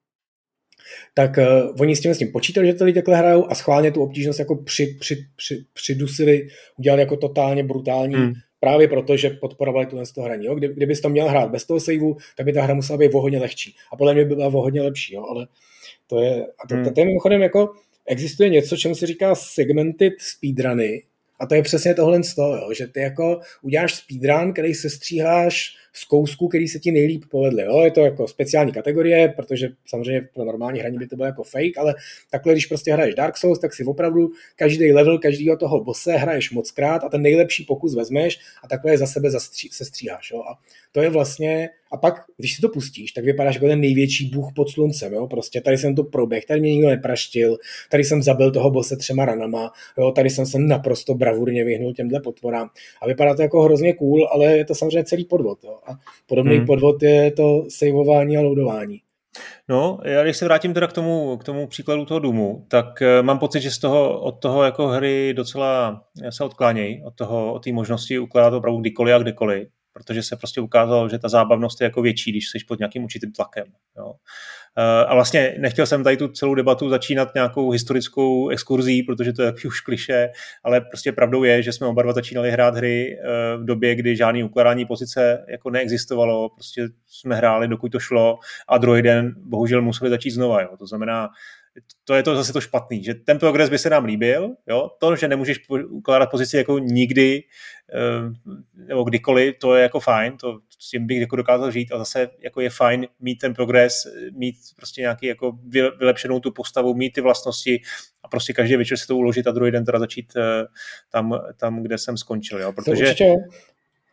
tak uh, oni s tím, s tím počítali, že ty lidi takhle hrajou a schválně tu obtížnost jako při, při, při, přidusili, udělali jako totálně brutální, hmm. právě proto, že podporovali tu to hraní. Jo? Kdy, kdybys to měl hrát bez toho saveu, tak by ta hra musela být o hodně lehčí. A podle mě by byla o hodně lepší, jo? ale to je, a to, hmm. to, to je mimochodem jako, existuje něco, čemu se říká segmented speedruny, a to je přesně tohle z toho, jo, že ty jako uděláš speedrun, který se stříháš z kousku, který se ti nejlíp povedly. Jo? Je to jako speciální kategorie, protože samozřejmě pro normální hraní by to bylo jako fake, ale takhle, když prostě hraješ Dark Souls, tak si opravdu každý level každého toho bose hraješ moc krát a ten nejlepší pokus vezmeš a takhle za sebe zastří, se stříháš. Jo? A to je vlastně, a pak, když si to pustíš, tak vypadáš jako ten největší bůh pod sluncem. Jo? Prostě tady jsem to proběh, tady mě nikdo nepraštil, tady jsem zabil toho bose třema ranama, jo? tady jsem se naprosto bravurně vyhnul těmhle potvorám. A vypadá to jako hrozně cool, ale je to samozřejmě celý podvod. Jo? A podobný hmm. podvod je to saveování a loadování. No, já když se vrátím teda k tomu, k tomu příkladu toho Doomu, tak eh, mám pocit, že z toho, od toho jako hry docela se odklánějí, od toho, od té možnosti ukládat opravdu kdykoliv a kdekoliv protože se prostě ukázalo, že ta zábavnost je jako větší, když jsi pod nějakým určitým tlakem. Jo. Eh, a vlastně nechtěl jsem tady tu celou debatu začínat nějakou historickou exkurzí, protože to je už kliše, ale prostě pravdou je, že jsme oba dva začínali hrát hry eh, v době, kdy žádný ukládání pozice jako neexistovalo, prostě jsme hráli, dokud to šlo a druhý den bohužel museli začít znova. Jo. To znamená, to je to zase to špatný, že ten progres by se nám líbil, jo? to, že nemůžeš ukládat pozici jako nikdy eh, nebo kdykoliv, to je jako fajn, to s tím bych jako dokázal žít a zase jako je fajn mít ten progres, mít prostě nějaký jako vylepšenou tu postavu, mít ty vlastnosti a prostě každý večer si to uložit a druhý den teda začít eh, tam, tam kde jsem skončil, jo? protože... To určitě,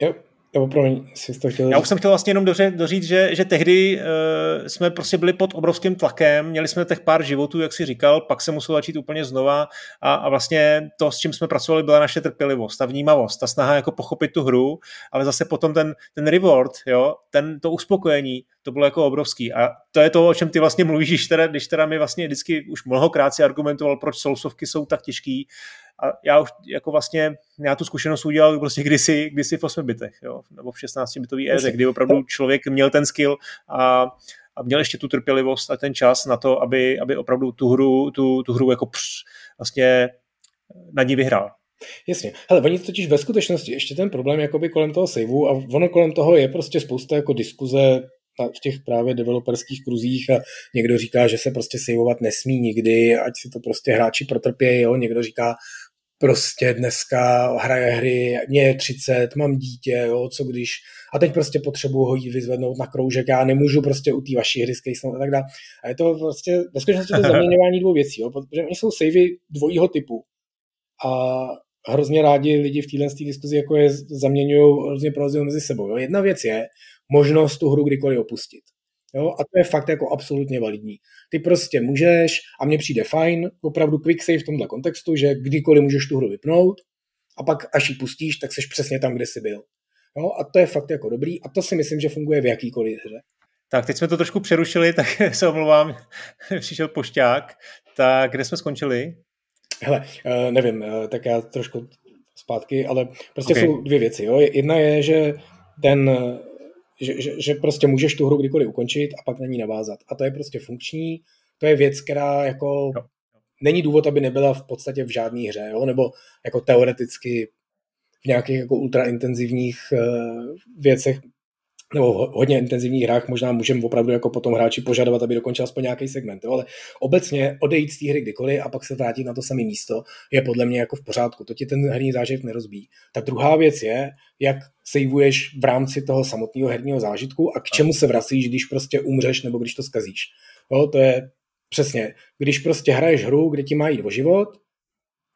jo. Nebo promiň, jsi to chtěl... Já už jsem chtěl vlastně jenom doři, doříct, že, že tehdy uh, jsme prostě byli pod obrovským tlakem, měli jsme těch pár životů, jak si říkal, pak se muselo začít úplně znova a, a vlastně to, s čím jsme pracovali, byla naše trpělivost, ta vnímavost, ta snaha jako pochopit tu hru, ale zase potom ten, ten reward, jo, ten, to uspokojení, to bylo jako obrovský. A to je to, o čem ty vlastně mluvíš, když teda, když teda mi vlastně vždycky už mnohokrát si argumentoval, proč soulsovky jsou tak těžký, a já už jako vlastně, já tu zkušenost udělal prostě kdysi, kdysi v 8 bitech, jo, nebo v 16 bitový éře, kdy opravdu člověk měl ten skill a, a měl ještě tu trpělivost a ten čas na to, aby, aby opravdu tu hru, tu, tu hru jako př, vlastně na ní vyhrál. Jasně. Hele, oni totiž ve skutečnosti ještě ten problém jakoby kolem toho saveu a ono kolem toho je prostě spousta jako diskuze v těch právě developerských kruzích a někdo říká, že se prostě saveovat nesmí nikdy, ať si to prostě hráči protrpějí, jo? někdo říká, prostě dneska hraje hry, mě je 30, mám dítě, jo, co když, a teď prostě potřebuji ho jít vyzvednout na kroužek, já nemůžu prostě u té vaší hry skejsnout a tak dále. A je to prostě, ve skutečnosti to zaměňování dvou věcí, jo, protože oni jsou savey dvojího typu. A hrozně rádi lidi v téhle diskuzi jako je zaměňují hrozně provozují mezi sebou. Jo. Jedna věc je možnost tu hru kdykoliv opustit. Jo? A to je fakt jako absolutně validní. Ty prostě můžeš, a mně přijde fajn, opravdu quick save v tomhle kontextu, že kdykoliv můžeš tu hru vypnout a pak až ji pustíš, tak seš přesně tam, kde jsi byl. Jo? A to je fakt jako dobrý a to si myslím, že funguje v jakýkoliv hře. Tak, teď jsme to trošku přerušili, tak se omlouvám, přišel pošťák. Tak kde jsme skončili? Hele, eh, nevím, eh, tak já trošku zpátky, ale prostě okay. jsou dvě věci. Jo? Jedna je, že ten že, že, že prostě můžeš tu hru kdykoliv ukončit a pak na ní navázat. A to je prostě funkční, to je věc, která jako jo. není důvod, aby nebyla v podstatě v žádné hře, jo? nebo jako teoreticky v nějakých jako ultraintenzivních uh, věcech nebo v hodně intenzivních hrách možná můžeme opravdu jako potom hráči požadovat, aby dokončil aspoň nějaký segment. Jo? Ale obecně odejít z té hry kdykoliv a pak se vrátit na to samé místo je podle mě jako v pořádku. To ti ten herní zážitek nerozbíjí. Ta druhá věc je, jak saveuješ v rámci toho samotného herního zážitku a k čemu se vracíš, když prostě umřeš nebo když to skazíš. Jo? To je přesně, když prostě hraješ hru, kde ti má jít o život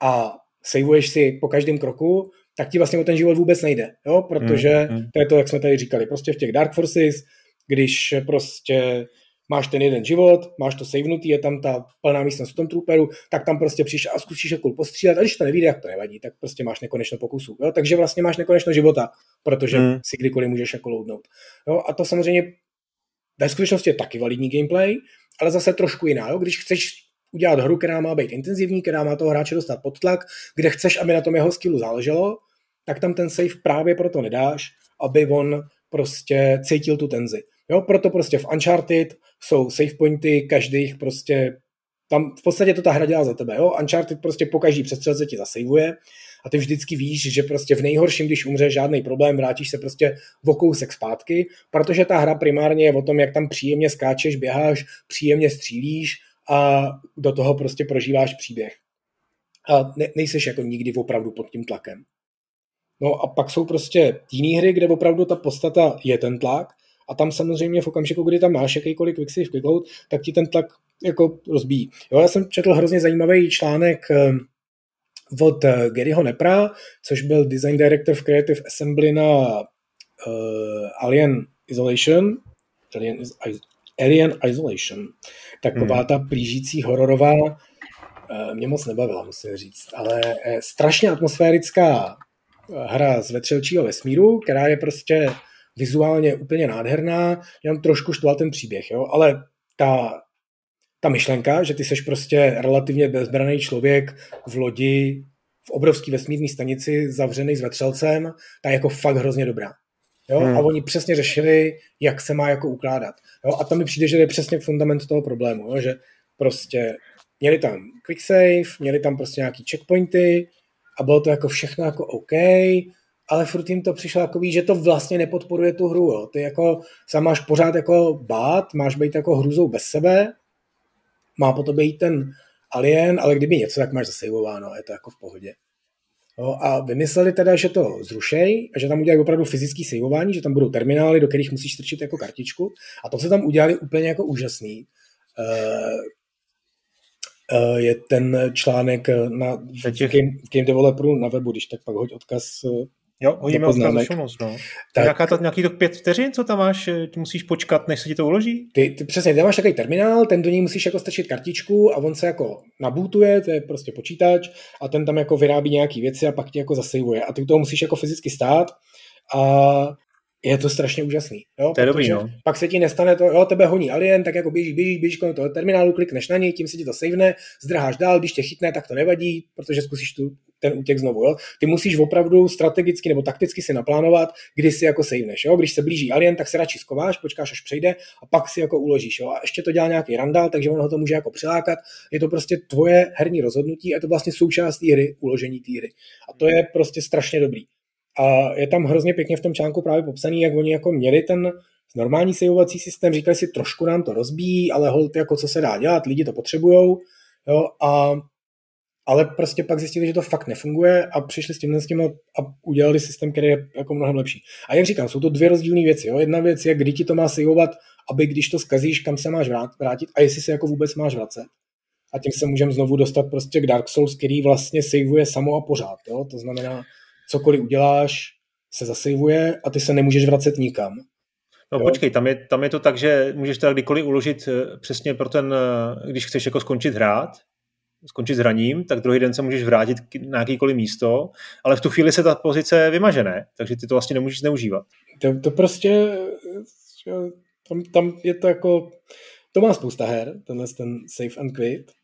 a saveuješ si po každém kroku, tak ti vlastně o ten život vůbec nejde, jo? protože mm, mm. to je to, jak jsme tady říkali, prostě v těch Dark Forces, když prostě máš ten jeden život, máš to savenutý, je tam ta plná místnost v tom trooperu, tak tam prostě přijdeš a zkusíš jako postřílet, a když to nevíde, jak to nevadí, tak prostě máš nekonečno pokusů. Jo? Takže vlastně máš nekonečno života, protože mm. si kdykoliv můžeš jako loadnout. Jo? A to samozřejmě ve skutečnosti je taky validní gameplay, ale zase trošku jiná. Jo? Když chceš udělat hru, která má být intenzivní, která má toho hráče dostat pod tlak, kde chceš, aby na tom jeho skillu záleželo, tak tam ten save právě proto nedáš, aby on prostě cítil tu tenzi. Jo, proto prostě v Uncharted jsou save pointy, každých prostě tam v podstatě to ta hra dělá za tebe. Jo? Uncharted prostě po každý přestřelce ti zasejvuje a ty vždycky víš, že prostě v nejhorším, když umřeš, žádný problém, vrátíš se prostě o kousek zpátky, protože ta hra primárně je o tom, jak tam příjemně skáčeš, běháš, příjemně střílíš a do toho prostě prožíváš příběh. A ne, nejseš jako nikdy opravdu pod tím tlakem. No a pak jsou prostě jiné hry, kde opravdu ta podstata je ten tlak a tam samozřejmě v okamžiku, kdy tam máš jakýkoliv quick save, quick load, tak ti ten tlak jako rozbíjí. Jo, já jsem četl hrozně zajímavý článek ehm, od eh, Garyho Nepra, což byl design director v Creative Assembly na uh, Alien Isolation, Alien, Alien Isolation. Taková hmm. ta plížící hororová uh, mě moc nebavila, musím říct, ale uh, strašně atmosférická hra z vetřelčího vesmíru, která je prostě vizuálně úplně nádherná, jenom trošku štval ten příběh, jo? ale ta, ta myšlenka, že ty seš prostě relativně bezbraný člověk v lodi, v obrovský vesmírné stanici, zavřený s vetřelcem, ta je jako fakt hrozně dobrá. Jo? Hmm. A oni přesně řešili, jak se má jako ukládat. Jo? A to mi přijde, že je přesně fundament toho problému, jo? že prostě měli tam quick save, měli tam prostě nějaký checkpointy a bylo to jako všechno jako OK, ale furt jim to přišlo takový, že to vlastně nepodporuje tu hru. Jo. Ty jako sám máš pořád jako bát, máš být jako hruzou bez sebe, má po tobě jít ten alien, ale kdyby něco, tak máš zasejvováno, je to jako v pohodě. Jo, a vymysleli teda, že to zrušej a že tam udělají opravdu fyzický sejvování, že tam budou terminály, do kterých musíš strčit jako kartičku. A to, co tam udělali úplně jako úžasný, uh, uh, je ten článek na, v, Game, Game Developeru na webu, když tak pak hoď odkaz Jo, hodíme odkaz moc, no. Tak, Nějaká to, nějaký to pět vteřin, co tam máš, ty musíš počkat, než se ti to uloží? Ty, ty přesně, ty máš takový terminál, ten do něj musíš jako strčit kartičku a on se jako nabootuje, to je prostě počítač a ten tam jako vyrábí nějaký věci a pak ti jako zasejvuje a ty u toho musíš jako fyzicky stát a je to strašně úžasný. Jo? To je dobrý, no. Pak se ti nestane to, jo, tebe honí alien, tak jako běží, běží, běží kolem toho terminálu, klikneš na něj, tím se ti to savene, zdrháš dál, když tě chytne, tak to nevadí, protože zkusíš tu, ten útěk znovu. Jo? Ty musíš opravdu strategicky nebo takticky si naplánovat, kdy si jako saveneš. Jo? Když se blíží alien, tak se radši skováš, počkáš, až přejde a pak si jako uložíš. Jo? A ještě to dělá nějaký randál, takže ono ho to může jako přilákat. Je to prostě tvoje herní rozhodnutí a je to vlastně součást hry, uložení té hry. A to je prostě strašně dobrý. A je tam hrozně pěkně v tom článku právě popsaný, jak oni jako měli ten normální saveovací systém, říkali si, trošku nám to rozbíjí, ale hold, jako co se dá dělat, lidi to potřebujou, jo, a ale prostě pak zjistili, že to fakt nefunguje a přišli s tímhle s tím a, udělali systém, který je jako mnohem lepší. A jak říkám, jsou to dvě rozdílné věci. Jo? Jedna věc je, kdy ti to má saveovat, aby když to zkazíš, kam se máš vrátit a jestli se jako vůbec máš vracet. A tím se můžeme znovu dostat prostě k Dark Souls, který vlastně saveuje samo a pořád. Jo? To znamená, cokoliv uděláš, se zasejvuje a ty se nemůžeš vracet nikam. No jo? počkej, tam je, tam je to tak, že můžeš teda kdykoliv uložit eh, přesně pro ten, eh, když chceš jako skončit hrát, skončit s hraním, tak druhý den se můžeš vrátit na jakýkoliv místo, ale v tu chvíli se ta pozice vymaže, ne? Takže ty to vlastně nemůžeš zneužívat. To, to prostě, tam, tam je to jako, to má spousta her, tenhle ten save and quit, Eh,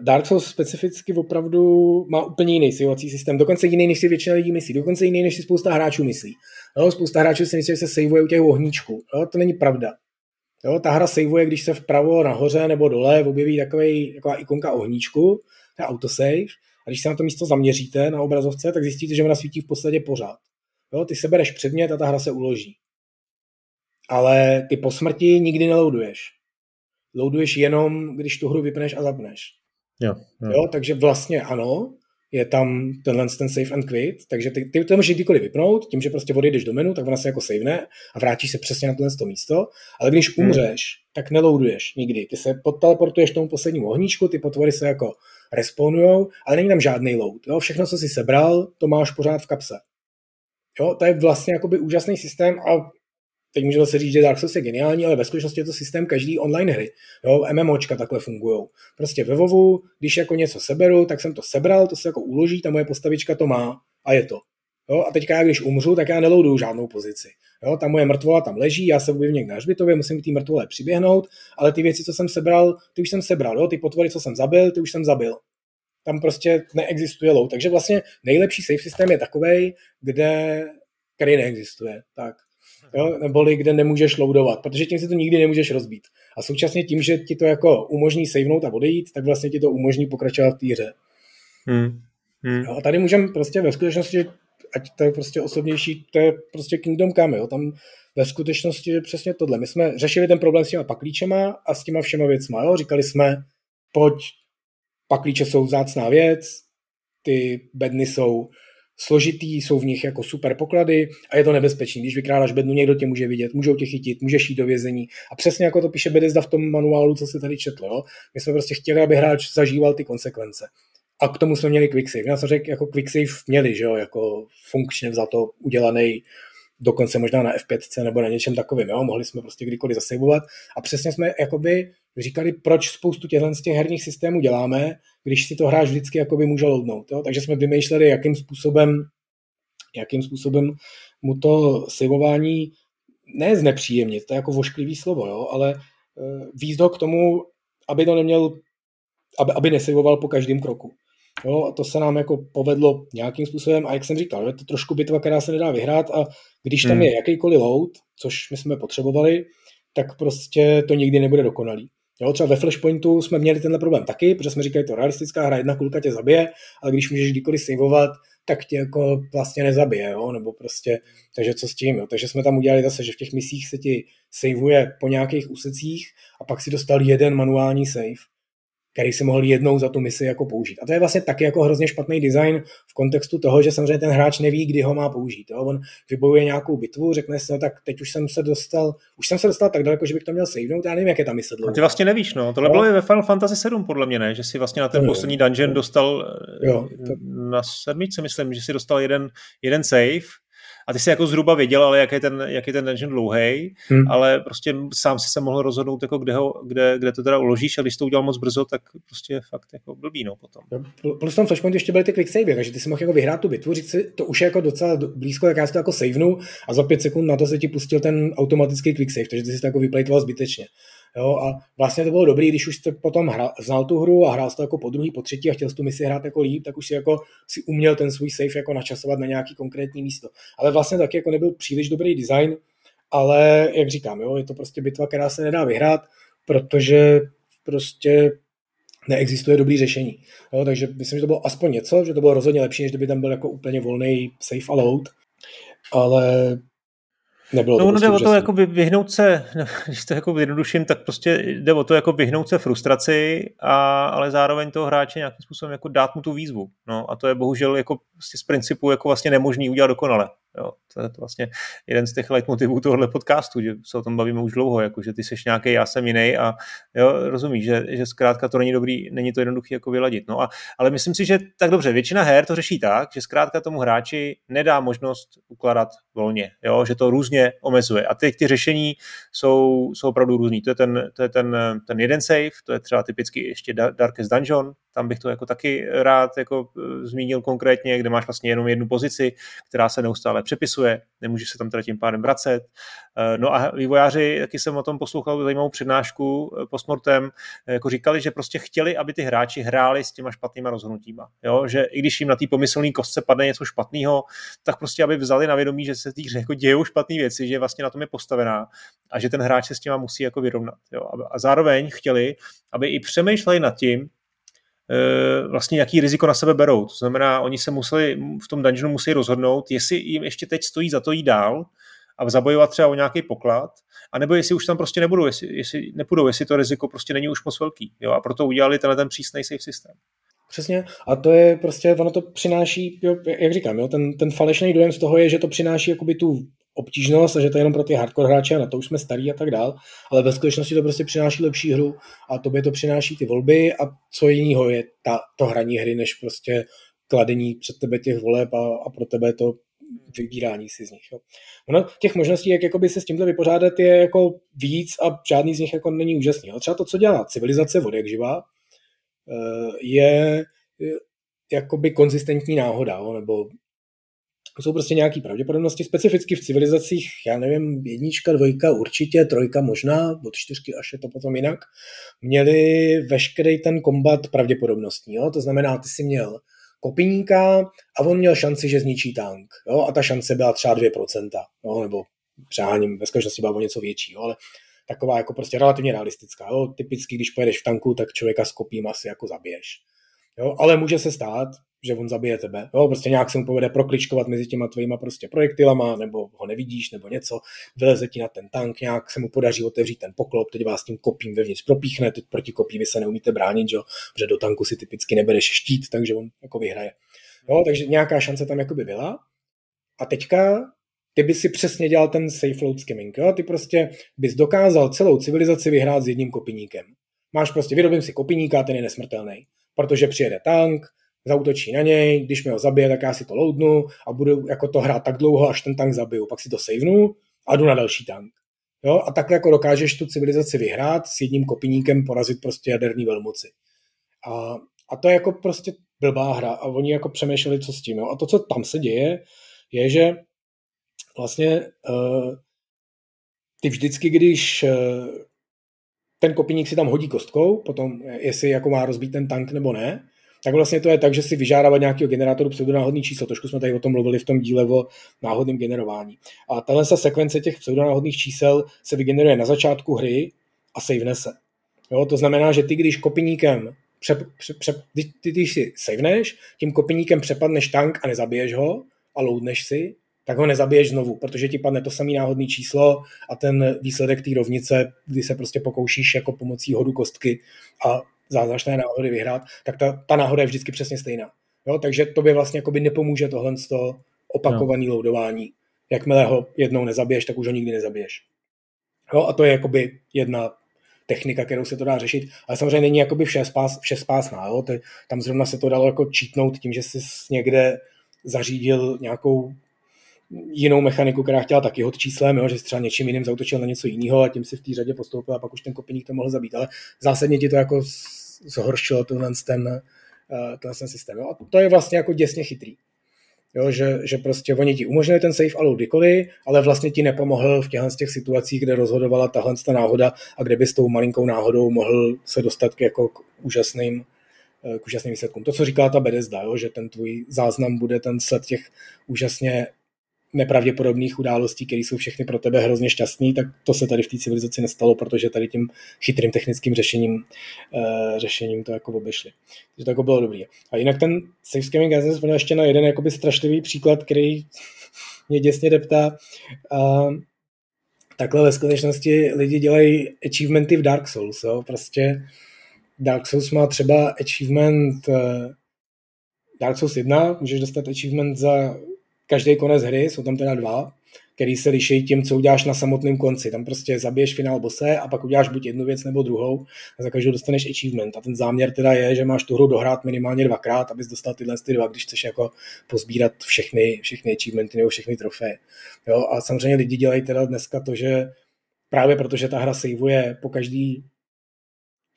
Dark Souls specificky opravdu má úplně jiný saveovací systém, dokonce jiný, než si většina lidí myslí, dokonce jiný, než si spousta hráčů myslí. Jo, spousta hráčů si myslí, že se saveuje u těch ohníčků. Jo, to není pravda. Jo, ta hra saveuje, když se vpravo, nahoře nebo dole objeví takový, taková ikonka ohníčku, to je autosave, a když se na to místo zaměříte na obrazovce, tak zjistíte, že ona svítí v podstatě pořád. Jo, ty sebereš předmět a ta hra se uloží. Ale ty po smrti nikdy neloaduješ loaduješ jenom, když tu hru vypneš a zapneš. Jo, jo. jo takže vlastně ano, je tam tenhle ten save and quit, takže ty, ty to můžeš kdykoliv vypnout, tím, že prostě odejdeš do menu, tak ona se jako savene a vrátíš se přesně na tohle místo, ale když hmm. umřeš, hmm. tak neloaduješ nikdy. Ty se podteleportuješ tomu poslednímu ohníčku, ty potvory se jako respawnujou, ale není tam žádný load. Jo? Všechno, co jsi sebral, to máš pořád v kapse. Jo, to je vlastně jakoby úžasný systém a teď můžeme se říct, že Dark Souls je geniální, ale ve skutečnosti je to systém každý online hry. Jo, MMOčka takhle fungují. Prostě ve WoWu, když jako něco seberu, tak jsem to sebral, to se jako uloží, ta moje postavička to má a je to. Jo, a teďka já, když umřu, tak já nelouduju žádnou pozici. Jo, ta moje mrtvola tam leží, já se objevím někde na hřbitově, musím k té mrtvole přiběhnout, ale ty věci, co jsem sebral, ty už jsem sebral, jo, ty potvory, co jsem zabil, ty už jsem zabil. Tam prostě neexistuje load. Takže vlastně nejlepší save systém je takový, kde který neexistuje. Tak jo, neboli kde nemůžeš loadovat, protože tím si to nikdy nemůžeš rozbít. A současně tím, že ti to jako umožní savenout a odejít, tak vlastně ti to umožní pokračovat v té hře. Hmm. Hmm. a tady můžeme prostě ve skutečnosti, ať to je prostě osobnější, to je prostě Kingdom Come, jo, tam ve skutečnosti je přesně tohle. My jsme řešili ten problém s těma paklíčema a s těma všema věcma, jo, říkali jsme, pojď, paklíče jsou vzácná věc, ty bedny jsou složitý, jsou v nich jako super poklady a je to nebezpečný. Když vykrádáš bednu, někdo tě může vidět, můžou tě chytit, můžeš jít do vězení. A přesně jako to píše Bethesda v tom manuálu, co se tady četl. Jo? My jsme prostě chtěli, aby hráč zažíval ty konsekvence. A k tomu jsme měli quicksave. Já jsem řekl, jako quicksave měli, že jo, jako funkčně za to udělaný dokonce možná na F5 nebo na něčem takovým, jo? mohli jsme prostě kdykoliv zasejvovat a přesně jsme jakoby říkali, proč spoustu těchto z těch herních systémů děláme, když si to hráč vždycky jakoby může loadnout. Jo? Takže jsme vymýšleli, jakým způsobem, jakým způsobem mu to sejvování ne znepříjemnit, to je jako vošklivý slovo, jo? ale uh, víc k tomu, aby to neměl, aby, aby nesejvoval po každém kroku. Jo, a to se nám jako povedlo nějakým způsobem a jak jsem říkal, je to trošku bitva, která se nedá vyhrát a když tam hmm. je jakýkoliv load, což my jsme potřebovali, tak prostě to nikdy nebude dokonalý. Jo, třeba ve Flashpointu jsme měli tenhle problém taky, protože jsme říkali, to realistická hra, jedna kulka tě zabije, ale když můžeš kdykoliv saveovat, tak tě jako vlastně nezabije, jo? nebo prostě, takže co s tím, jo? takže jsme tam udělali zase, že v těch misích se ti saveuje po nějakých úsecích a pak si dostal jeden manuální save který si mohl jednou za tu misi jako použít. A to je vlastně taky jako hrozně špatný design v kontextu toho, že samozřejmě ten hráč neví, kdy ho má použít. Jo? On vybojuje nějakou bitvu, řekne si, no tak teď už jsem se dostal, už jsem se dostal tak daleko, že bych to měl savenout, já nevím, jak je ta mise dlouho. A ty vlastně nevíš, no. Tohle no. bylo i ve Final Fantasy 7 podle mě, ne? Že si vlastně na ten no, poslední dungeon dostal jo, to... na sedmičce, myslím, že si dostal jeden, jeden save a ty si jako zhruba věděl, ale jak je ten, jak je ten dungeon dlouhý, hmm. ale prostě sám si se mohl rozhodnout, jako kde, ho, kde, kde to teda uložíš a když to udělal moc brzo, tak prostě fakt jako blbý, no potom. Plus tam Flashpoint ještě byly ty quick save, takže ty si mohl jako vyhrát tu bitvu, říct si, to už je jako docela blízko, tak já si to jako savenu a za pět sekund na to se ti pustil ten automatický quick save, takže ty si to jako vyplejtoval zbytečně. Jo, a vlastně to bylo dobrý, když už jste potom hra, znal tu hru a hrál jste to jako po druhý, po třetí a chtěl jsi tu misi hrát jako líp, tak už si jako si uměl ten svůj save jako načasovat na nějaký konkrétní místo. Ale vlastně taky jako nebyl příliš dobrý design, ale jak říkám, jo, je to prostě bitva, která se nedá vyhrát, protože prostě neexistuje dobrý řešení. Jo, takže myslím, že to bylo aspoň něco, že to bylo rozhodně lepší, než kdyby tam byl jako úplně volný safe a load, ale Nebylo no, to prostě jde o to jako vyhnout se, když to jako jednoduším, tak prostě jde o to jako vyhnout se frustraci, a, ale zároveň toho hráče nějakým způsobem jako dát mu tu výzvu. No, a to je bohužel jako z principu jako vlastně nemožný udělat dokonale. Jo, to je to vlastně jeden z těch leitmotivů tohohle podcastu, že se o tom bavíme už dlouho, jako že ty seš nějaký, já jsem jiný a jo, rozumíš, že, že zkrátka to není dobrý, není to jednoduché jako vyladit. No a, ale myslím si, že tak dobře, většina her to řeší tak, že zkrátka tomu hráči nedá možnost ukládat volně, jo, že to různě omezuje. A teď ty řešení jsou, jsou opravdu různý. To je, ten, to je ten, ten jeden save, to je třeba typicky ještě Darkest Dungeon, tam bych to jako taky rád jako e, zmínil konkrétně, kde máš vlastně jenom jednu pozici, která se neustále přepisuje, nemůže se tam teda tím pádem vracet. E, no a vývojáři, taky jsem o tom poslouchal zajímavou přednášku e, postmortem, jako říkali, že prostě chtěli, aby ty hráči hráli s těma špatnýma rozhodnutíma. Jo? Že i když jim na té pomyslné kostce padne něco špatného, tak prostě aby vzali na vědomí, že se té hře jako dějou špatné věci, že vlastně na tom je postavená a že ten hráč se s těma musí jako vyrovnat. Jo? A zároveň chtěli, aby i přemýšleli nad tím, Eh, vlastně jaký riziko na sebe berou. To znamená, oni se museli v tom dungeonu musí rozhodnout, jestli jim ještě teď stojí za to jít dál a zabojovat třeba o nějaký poklad, anebo jestli už tam prostě nebudou, jestli, jestli nepůjdou, jestli to riziko prostě není už moc velký. Jo? A proto udělali tenhle ten přísný safe systém. Přesně. A to je prostě, ono to přináší, jo, jak říkám, jo, ten, ten falešný dojem z toho je, že to přináší jakoby tu obtížnost a že to je jenom pro ty hardcore hráče a na to už jsme starý a tak dál, ale ve skutečnosti to prostě přináší lepší hru a tobě to přináší ty volby a co jiného je ta, to hraní hry, než prostě kladení před tebe těch voleb a, a pro tebe to vybírání si z nich. Jo. Ono, těch možností, jak jakoby se s tímhle vypořádat, je jako víc a žádný z nich jako není úžasný. Jo. Třeba to, co dělá civilizace vody, jak živá, eh, je jakoby konzistentní náhoda, jo, nebo jsou prostě nějaké pravděpodobnosti, specificky v civilizacích, já nevím, jednička, dvojka, určitě, trojka možná, od čtyřky až je to potom jinak, měli veškerý ten kombat pravděpodobnostní. Jo? To znamená, ty si měl kopíníka a on měl šanci, že zničí tank. Jo? A ta šance byla třeba 2%, jo? nebo přeháním, ve skutečnosti byla o něco větší, jo? ale taková jako prostě relativně realistická. Jo? Typicky, když pojedeš v tanku, tak člověka s kopím asi jako zabiješ. Jo? Ale může se stát, že on zabije tebe. Jo, prostě nějak se mu povede prokličkovat mezi těma tvýma prostě projektilama, nebo ho nevidíš, nebo něco, vyleze ti na ten tank, nějak se mu podaří otevřít ten poklop, teď vás tím kopím vevnitř propíchne, teď proti kopí vy se neumíte bránit, že? protože do tanku si typicky nebereš štít, takže on jako vyhraje. Jo, takže nějaká šance tam jako by byla. A teďka ty by si přesně dělal ten safe load skimming. Jo? Ty prostě bys dokázal celou civilizaci vyhrát s jedním kopiníkem. Máš prostě, vyrobím si kopiníka, ten je nesmrtelný, protože přijede tank, zautočí na něj, když mi ho zabije, tak já si to loadnu a budu jako to hrát tak dlouho, až ten tank zabiju. Pak si to savenu a jdu na další tank. Jo? A takhle jako dokážeš tu civilizaci vyhrát s jedním kopiníkem porazit prostě jaderní velmoci. A, a to je jako prostě blbá hra a oni jako přemýšleli, co s tím. Jo? A to, co tam se děje, je, že vlastně uh, ty vždycky, když uh, ten kopiník si tam hodí kostkou, potom jestli jako má rozbít ten tank nebo ne, tak vlastně to je tak, že si vyžádávat nějakého generátoru pseudonáhodný číslo. Trošku jsme tady o tom mluvili v tom díle o náhodném generování. A tahle sekvence těch pseudonáhodných čísel se vygeneruje na začátku hry a savene se. Jo, to znamená, že ty, když kopiníkem pře, pře, pře, ty, ty, když si saveneš, tím kopiníkem přepadneš tank a nezabiješ ho a loadneš si, tak ho nezabiješ znovu, protože ti padne to samé náhodné číslo a ten výsledek té rovnice, kdy se prostě pokoušíš jako pomocí hodu kostky a zázračné náhody vyhrát, tak ta, ta náhoda je vždycky přesně stejná. Jo, takže to by vlastně jakoby nepomůže tohle z toho opakovaný no. loadování. Jakmile ho jednou nezabiješ, tak už ho nikdy nezabiješ. Jo, a to je jakoby jedna technika, kterou se to dá řešit, ale samozřejmě není jakoby vše, spás, vše spásná. Jo? Ty, tam zrovna se to dalo jako čítnout tím, že jsi někde zařídil nějakou jinou mechaniku, která chtěla taky hod číslem, jo, že třeba něčím jiným zautočil na něco jiného a tím si v té řadě postoupil a pak už ten kopíník to mohl zabít. Ale zásadně ti to jako zhoršilo tenhle ten, eh, tenhle ten systém. Jo. A to je vlastně jako děsně chytrý. Jo, že, že prostě oni ti umožnili ten safe allow kdykoliv, ale vlastně ti nepomohl v těchto z těch situacích, kde rozhodovala tahle ta náhoda a kde by s tou malinkou náhodou mohl se dostat k, jako k úžasným, eh, k úžasným výsledkům. To, co říká ta Bethesda, jo, že ten tvůj záznam bude ten sled těch úžasně nepravděpodobných událostí, které jsou všechny pro tebe hrozně šťastný, tak to se tady v té civilizaci nestalo, protože tady tím chytrým technickým řešením, uh, řešením to jako obešli. Takže to jako bylo dobrý. A jinak ten safe scamming, já jsem ještě na jeden jakoby strašlivý příklad, který mě děsně deptá. Uh, takhle ve skutečnosti lidi dělají achievementy v Dark Souls. Jo? Prostě Dark Souls má třeba achievement uh, Dark Souls 1, můžeš dostat achievement za každý konec hry, jsou tam teda dva, který se liší tím, co uděláš na samotném konci. Tam prostě zabiješ finál bose a pak uděláš buď jednu věc nebo druhou a za každou dostaneš achievement. A ten záměr teda je, že máš tu hru dohrát minimálně dvakrát, abys dostal tyhle ty dva, když chceš jako pozbírat všechny, všechny achievementy nebo všechny trofeje. Jo? A samozřejmě lidi dělají teda dneska to, že právě protože ta hra saveuje po každý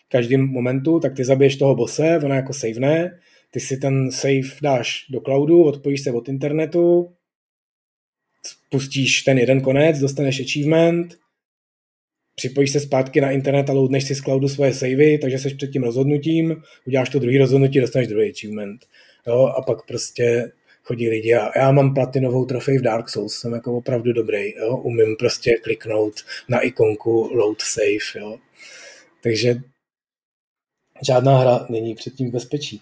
v každém momentu, tak ty zabiješ toho bose, ona jako savene, ty si ten save dáš do cloudu, odpojíš se od internetu, pustíš ten jeden konec, dostaneš achievement, připojíš se zpátky na internet a loadneš si z cloudu svoje savey, takže seš před tím rozhodnutím, uděláš to druhý rozhodnutí, dostaneš druhý achievement. Jo, a pak prostě chodí lidi a já mám platinovou trofej v Dark Souls, jsem jako opravdu dobrý, jo, umím prostě kliknout na ikonku load save, jo. Takže žádná hra není před tím bezpečí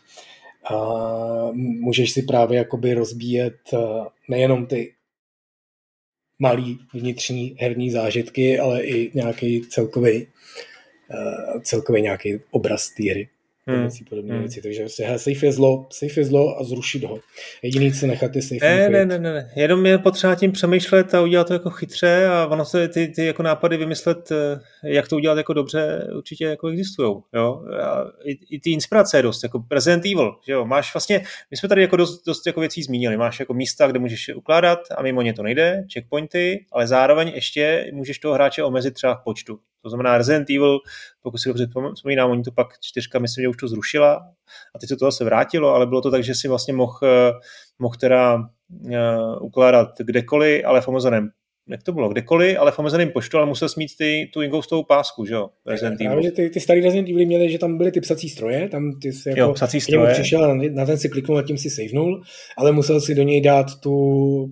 a můžeš si právě jakoby rozbíjet eh, nejenom ty malý vnitřní herní zážitky, ale i nějaký celkový, eh, celkový nějaký obraz té hry hmm. podobné hmm. věci. Takže prostě, hele, safe je zlo, safe je zlo a zrušit ho. Jediný, co nechat je safe ne, ne, ne, ne, ne, jenom je potřeba tím přemýšlet a udělat to jako chytře a ono se ty, ty jako nápady vymyslet, eh, jak to udělat jako dobře, určitě jako existují. Jo? A i, i, ty inspirace je dost, jako Resident Evil, že jo? máš vlastně, my jsme tady jako dost, dost jako věcí zmínili, máš jako místa, kde můžeš ukládat a mimo ně to nejde, checkpointy, ale zároveň ještě můžeš toho hráče omezit třeba v počtu. To znamená Resident Evil, pokud si dobře vzpomínám, oni to pak čtyřka, myslím, že už to zrušila a teď se to zase vrátilo, ale bylo to tak, že si vlastně mohl, eh, mohl teda uh, ukládat kdekoliv, ale v omezeném jak to bylo, kdekoliv, ale v omezeném počtu, ale musel mít ty, tu ingoustovou pásku, že jo, Resident Evil. Právě, ty, ty starý Resident Evil měli, že tam byly ty psací stroje, tam ty si jako jo, psací stroje. přišel, na, na ten si kliknul a tím si savenul, ale musel si do něj dát tu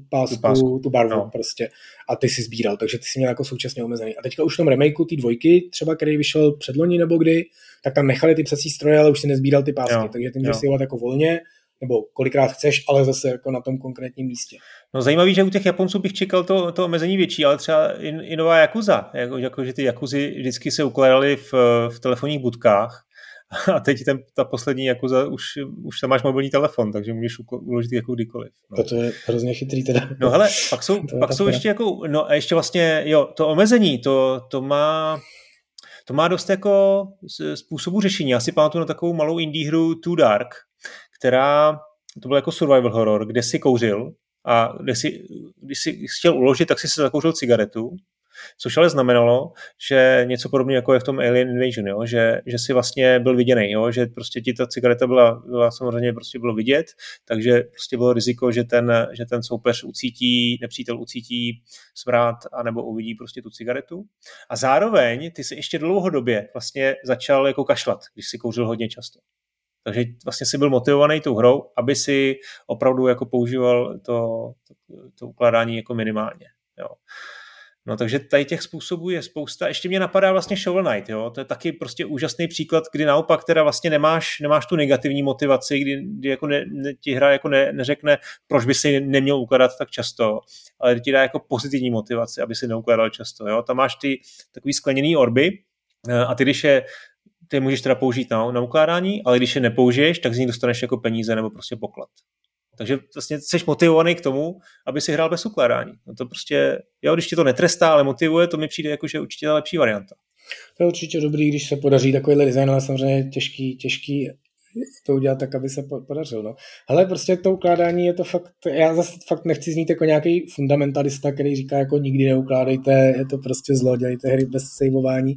pásku, tu, pásku. tu barvu no. prostě a ty si sbíral, takže ty si měl jako současně omezený. A teďka už v tom remakeu ty dvojky, třeba který vyšel předloni nebo kdy, tak tam nechali ty psací stroje, ale už si nezbíral ty pásky, jo, takže ty můžeš si jako volně, nebo kolikrát chceš, ale zase jako na tom konkrétním místě. No zajímavý, že u těch Japonců bych čekal to, to omezení větší, ale třeba i, i nová Jakuza, jako, jako, že ty Jakuzy vždycky se ukládaly v, v telefonních budkách a teď ten, ta poslední Jakuza, už, už tam máš mobilní telefon, takže můžeš uložit jako kdykoliv. No. To je hrozně chytrý teda. No hele, pak jsou, pak jsou ještě jako, no a ještě vlastně, jo, to omezení, to, to má, to má dost jako způsobu řešení. Já si pamatuju na takovou malou indie hru Too Dark, která, to byl jako survival horror, kde si kouřil a kde si, když si chtěl uložit, tak si se zakouřil cigaretu, což ale znamenalo, že něco podobného jako je v tom Alien Invasion, jo? Že, že si vlastně byl viděný, jo? že prostě ti ta cigareta byla, byla samozřejmě prostě bylo vidět, takže prostě bylo riziko, že ten, že ten soupeř ucítí, nepřítel ucítí smrát anebo uvidí prostě tu cigaretu. A zároveň ty si ještě dlouhodobě vlastně začal jako kašlat, když si kouřil hodně často. Takže vlastně si byl motivovaný tou hrou, aby si opravdu jako používal to, to, to ukládání jako minimálně. Jo. No takže tady těch způsobů je spousta. Ještě mě napadá vlastně Shovel Knight, jo? to je taky prostě úžasný příklad, kdy naopak teda vlastně nemáš, nemáš tu negativní motivaci, kdy, kdy jako ne, ne, ti hra jako ne, neřekne, proč by si neměl ukládat tak často, ale ti dá jako pozitivní motivaci, aby si neukládal často. Jo? Tam máš ty takový skleněný orby eh, a ty, když je ty můžeš teda použít na, na ukládání, ale když je nepoužiješ, tak z nich dostaneš jako peníze nebo prostě poklad. Takže vlastně jsi motivovaný k tomu, aby si hrál bez ukládání. No to prostě, jo, když ti to netrestá, ale motivuje, to mi přijde jako, že určitě ta lepší varianta. To je určitě dobrý, když se podaří takovýhle design, ale samozřejmě těžký, těžký to udělat tak, aby se podařilo. No. Ale prostě to ukládání je to fakt, já zase fakt nechci znít jako nějaký fundamentalista, který říká jako nikdy neukládejte, je to prostě zlo, dělejte hry bez saveování,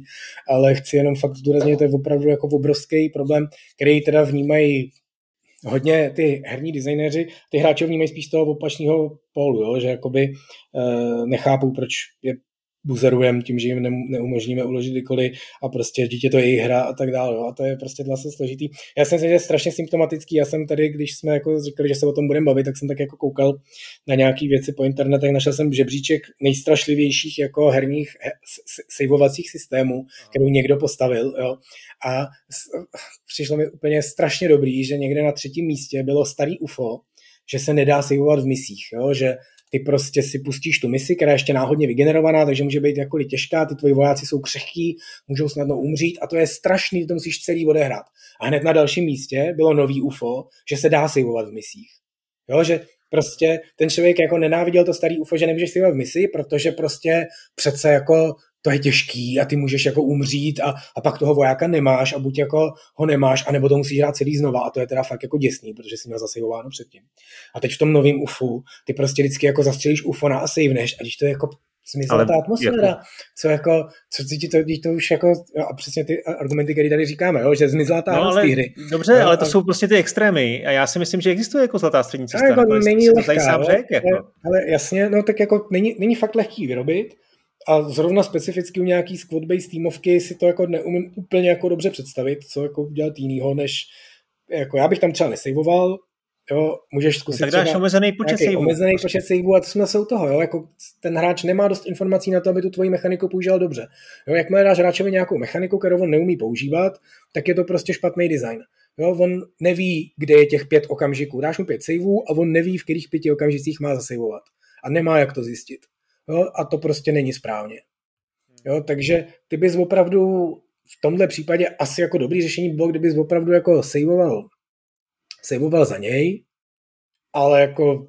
ale chci jenom fakt zdůraznit, to je opravdu jako obrovský problém, který teda vnímají hodně ty herní designéři, ty hráči vnímají spíš toho opačného pólu, jo? že jakoby uh, nechápou, proč je buzerujeme tím, že jim ne, neumožníme uložit kdykoliv a prostě dítě to je jejich hra a tak dále. A to je prostě vlastně složitý. Já si myslím, že je strašně symptomatický. Já jsem tady, když jsme jako říkali, že se o tom budeme bavit, tak jsem tak jako koukal na nějaké věci po internetech, našel jsem žebříček nejstrašlivějších jako herních saveovacích systémů, kterou někdo postavil. Jo. A přišlo mi úplně strašně dobrý, že někde na třetím místě bylo starý UFO, že se nedá saveovat v misích, jo? že ty prostě si pustíš tu misi, která je ještě náhodně vygenerovaná, takže může být jakkoliv těžká, ty tvoji vojáci jsou křehký, můžou snadno umřít a to je strašný, to musíš celý odehrát. A hned na dalším místě bylo nový UFO, že se dá saveovat v misích. Jo, že prostě ten člověk jako nenáviděl to starý UFO, že nemůžeš saveovat v misi, protože prostě přece jako to je těžký a ty můžeš jako umřít a, a pak toho vojáka nemáš a buď jako ho nemáš, anebo to musíš hrát celý znova a to je teda fakt jako děsný, protože jsi měl zasejováno předtím. A teď v tom novém UFu ty prostě vždycky jako zastřelíš UFO na a saveneš a když to je jako zmizela ta atmosféra, jako... co jako, co ti to, to už jako, a přesně ty argumenty, které tady říkáme, jo, že zmizela ta no, ale, hry. Dobře, no, ale to a... jsou prostě ty extrémy a já si myslím, že existuje jako zlatá střední cesta. Jako, není lehká, sám řek, jako. ale, ale, jasně, no tak jako není, není fakt lehký vyrobit, a zrovna specificky u nějaký squad-based týmovky si to jako neumím úplně jako dobře představit, co jako udělat jinýho, než jako já bych tam třeba nesejvoval, jo, můžeš zkusit tak dáš omezený počet saveů. Omezený prostě. počet saveů a to jsme se u toho, jo, jako ten hráč nemá dost informací na to, aby tu tvoji mechaniku používal dobře. Jo, jakmile dáš hráčovi nějakou mechaniku, kterou on neumí používat, tak je to prostě špatný design. Jo, on neví, kde je těch pět okamžiků. Dáš mu pět saveů a on neví, v kterých pěti okamžicích má zasejvovat. A nemá jak to zjistit jo, a to prostě není správně. Jo, takže ty bys opravdu v tomhle případě asi jako dobrý řešení bylo, kdybys opravdu jako saveoval, saveoval za něj, ale jako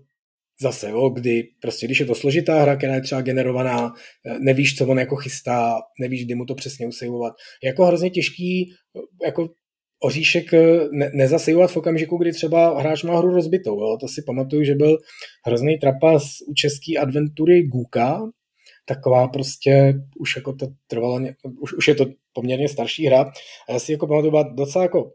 zase, jo, kdy prostě, když je to složitá hra, která je třeba generovaná, nevíš, co on jako chystá, nevíš, kdy mu to přesně usejvovat. Jako hrozně těžký jako oříšek ne, nezasejovat v okamžiku, kdy třeba hráč má hru rozbitou. Jo. To si pamatuju, že byl hrozný trapas u české adventury Guka, taková prostě, už jako to trvalo, už, už je to poměrně starší hra. A já si jako pamatuju, byla docela jako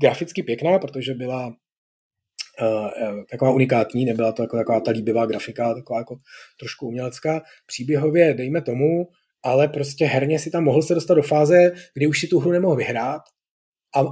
graficky pěkná, protože byla uh, taková unikátní, nebyla to jako taková ta líbivá grafika, taková jako trošku umělecká. Příběhově, dejme tomu, ale prostě herně si tam mohl se dostat do fáze, kdy už si tu hru nemohl vyhrát,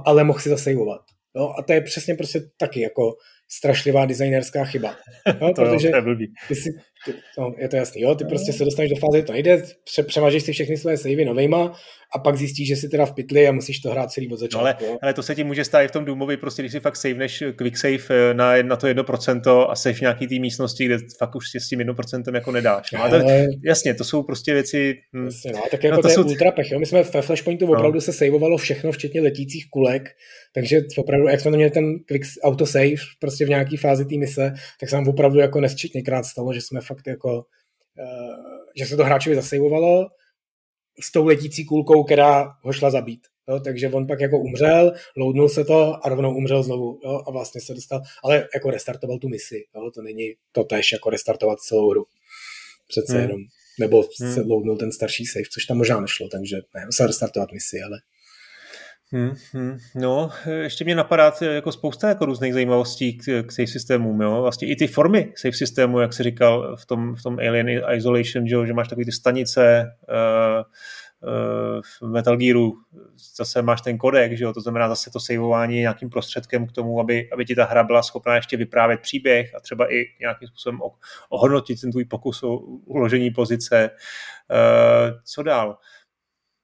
ale mohl si zasejvovat. No, a to je přesně prostě taky jako strašlivá designerská chyba. No, to protože jo, to je ty si, ty, no, je to jasný, jo, ty prostě se dostaneš do fáze, to nejde, pře, přemažeš si všechny své savey novejma a pak zjistíš, že jsi teda v pytli a musíš to hrát celý od začátku. No, ale, ale, to se ti může stát i v tom Doomovi, prostě když si fakt saveneš quick save eh, na, na to 1% a save v nějaký té místnosti, kde fakt už si s tím 1% jako nedáš. No, ale... to, jasně, to jsou prostě věci... Hm, jasně, no, tak jako no, to, to je jsou... ultra pech, jo. My jsme ve Flashpointu no. opravdu se saveovalo všechno, včetně letících kulek, takže opravdu, jak jsme to měli ten quick autosave prostě v nějaký fázi té mise, tak se nám opravdu jako nesčetněkrát stalo, že jsme fakt jako, uh, že se to hráčovi zasejvovalo s tou letící kulkou, která ho šla zabít. Jo, takže on pak jako umřel, loadnul se to a rovnou umřel znovu jo, a vlastně se dostal, ale jako restartoval tu misi, jo, to není to tež jako restartovat celou hru. Přece hmm. jenom. Nebo hmm. se loadnul ten starší save, což tam možná nešlo, takže ne, musel restartovat misi, ale Hmm, hmm. No, ještě mě napadá jako spousta jako různých zajímavostí k, k safe systémům, jo. Vlastně i ty formy safe systému, jak jsi říkal v tom, v tom Alien Isolation, že, že máš takové ty stanice, uh, uh, v Metal Gearu zase máš ten kodek, že jo? to znamená zase to saveování nějakým prostředkem k tomu, aby, aby ti ta hra byla schopná ještě vyprávět příběh a třeba i nějakým způsobem ohodnotit ten tvůj pokus o uložení pozice. Uh, co dál?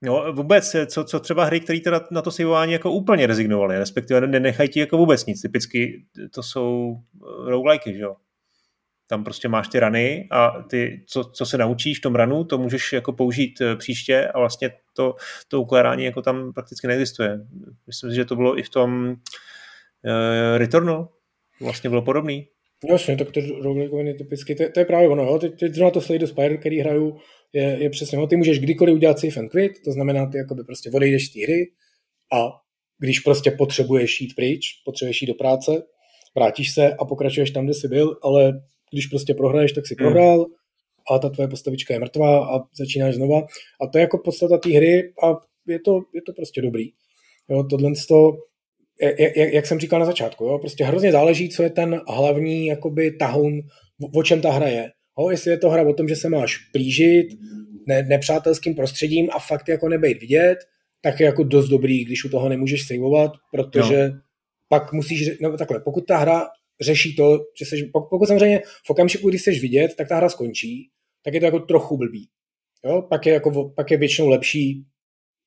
No vůbec, co, co třeba hry, které teda na to saveování jako úplně rezignovaly, respektive nenechají ti jako vůbec nic. Typicky to jsou eh, roguelike, že jo? Tam prostě máš ty rany a ty, co, co se naučíš v tom ranu, to můžeš jako použít eh, příště a vlastně to, to ukládání jako tam prakticky neexistuje. Myslím si, že to bylo i v tom uh, Returnal, vlastně bylo podobný. Jasně, tak ty roguelike typicky, to, to, je právě ono, jo? Teď, teď zrovna to Slay the Spire, který hraju, je, je přesně, no, ty můžeš kdykoliv udělat safe and quit, to znamená, ty jakoby prostě odejdeš z té hry a když prostě potřebuješ jít pryč, potřebuješ jít do práce, vrátíš se a pokračuješ tam, kde jsi byl, ale když prostě prohraješ, tak si hmm. prohrál a ta tvoje postavička je mrtvá a začínáš znova. A to je jako podstata té hry a je to, je to prostě dobrý. Jo, tohle to, jak, jak, jsem říkal na začátku, jo, prostě hrozně záleží, co je ten hlavní jakoby tahoun, o čem ta hra je. Jo, jestli je to hra o tom, že se máš plížit ne, nepřátelským prostředím a fakt jako nebejt vidět, tak je jako dost dobrý, když u toho nemůžeš saveovat, protože no. pak musíš, no takhle, pokud ta hra řeší to, že seš, pokud samozřejmě v okamžiku, kdy chceš vidět, tak ta hra skončí, tak je to jako trochu blbý. Jo? Pak, je jako, pak je většinou lepší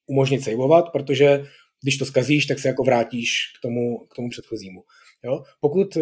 umožnit saveovat, protože když to skazíš, tak se jako vrátíš k tomu, k tomu předchozímu. Jo? Pokud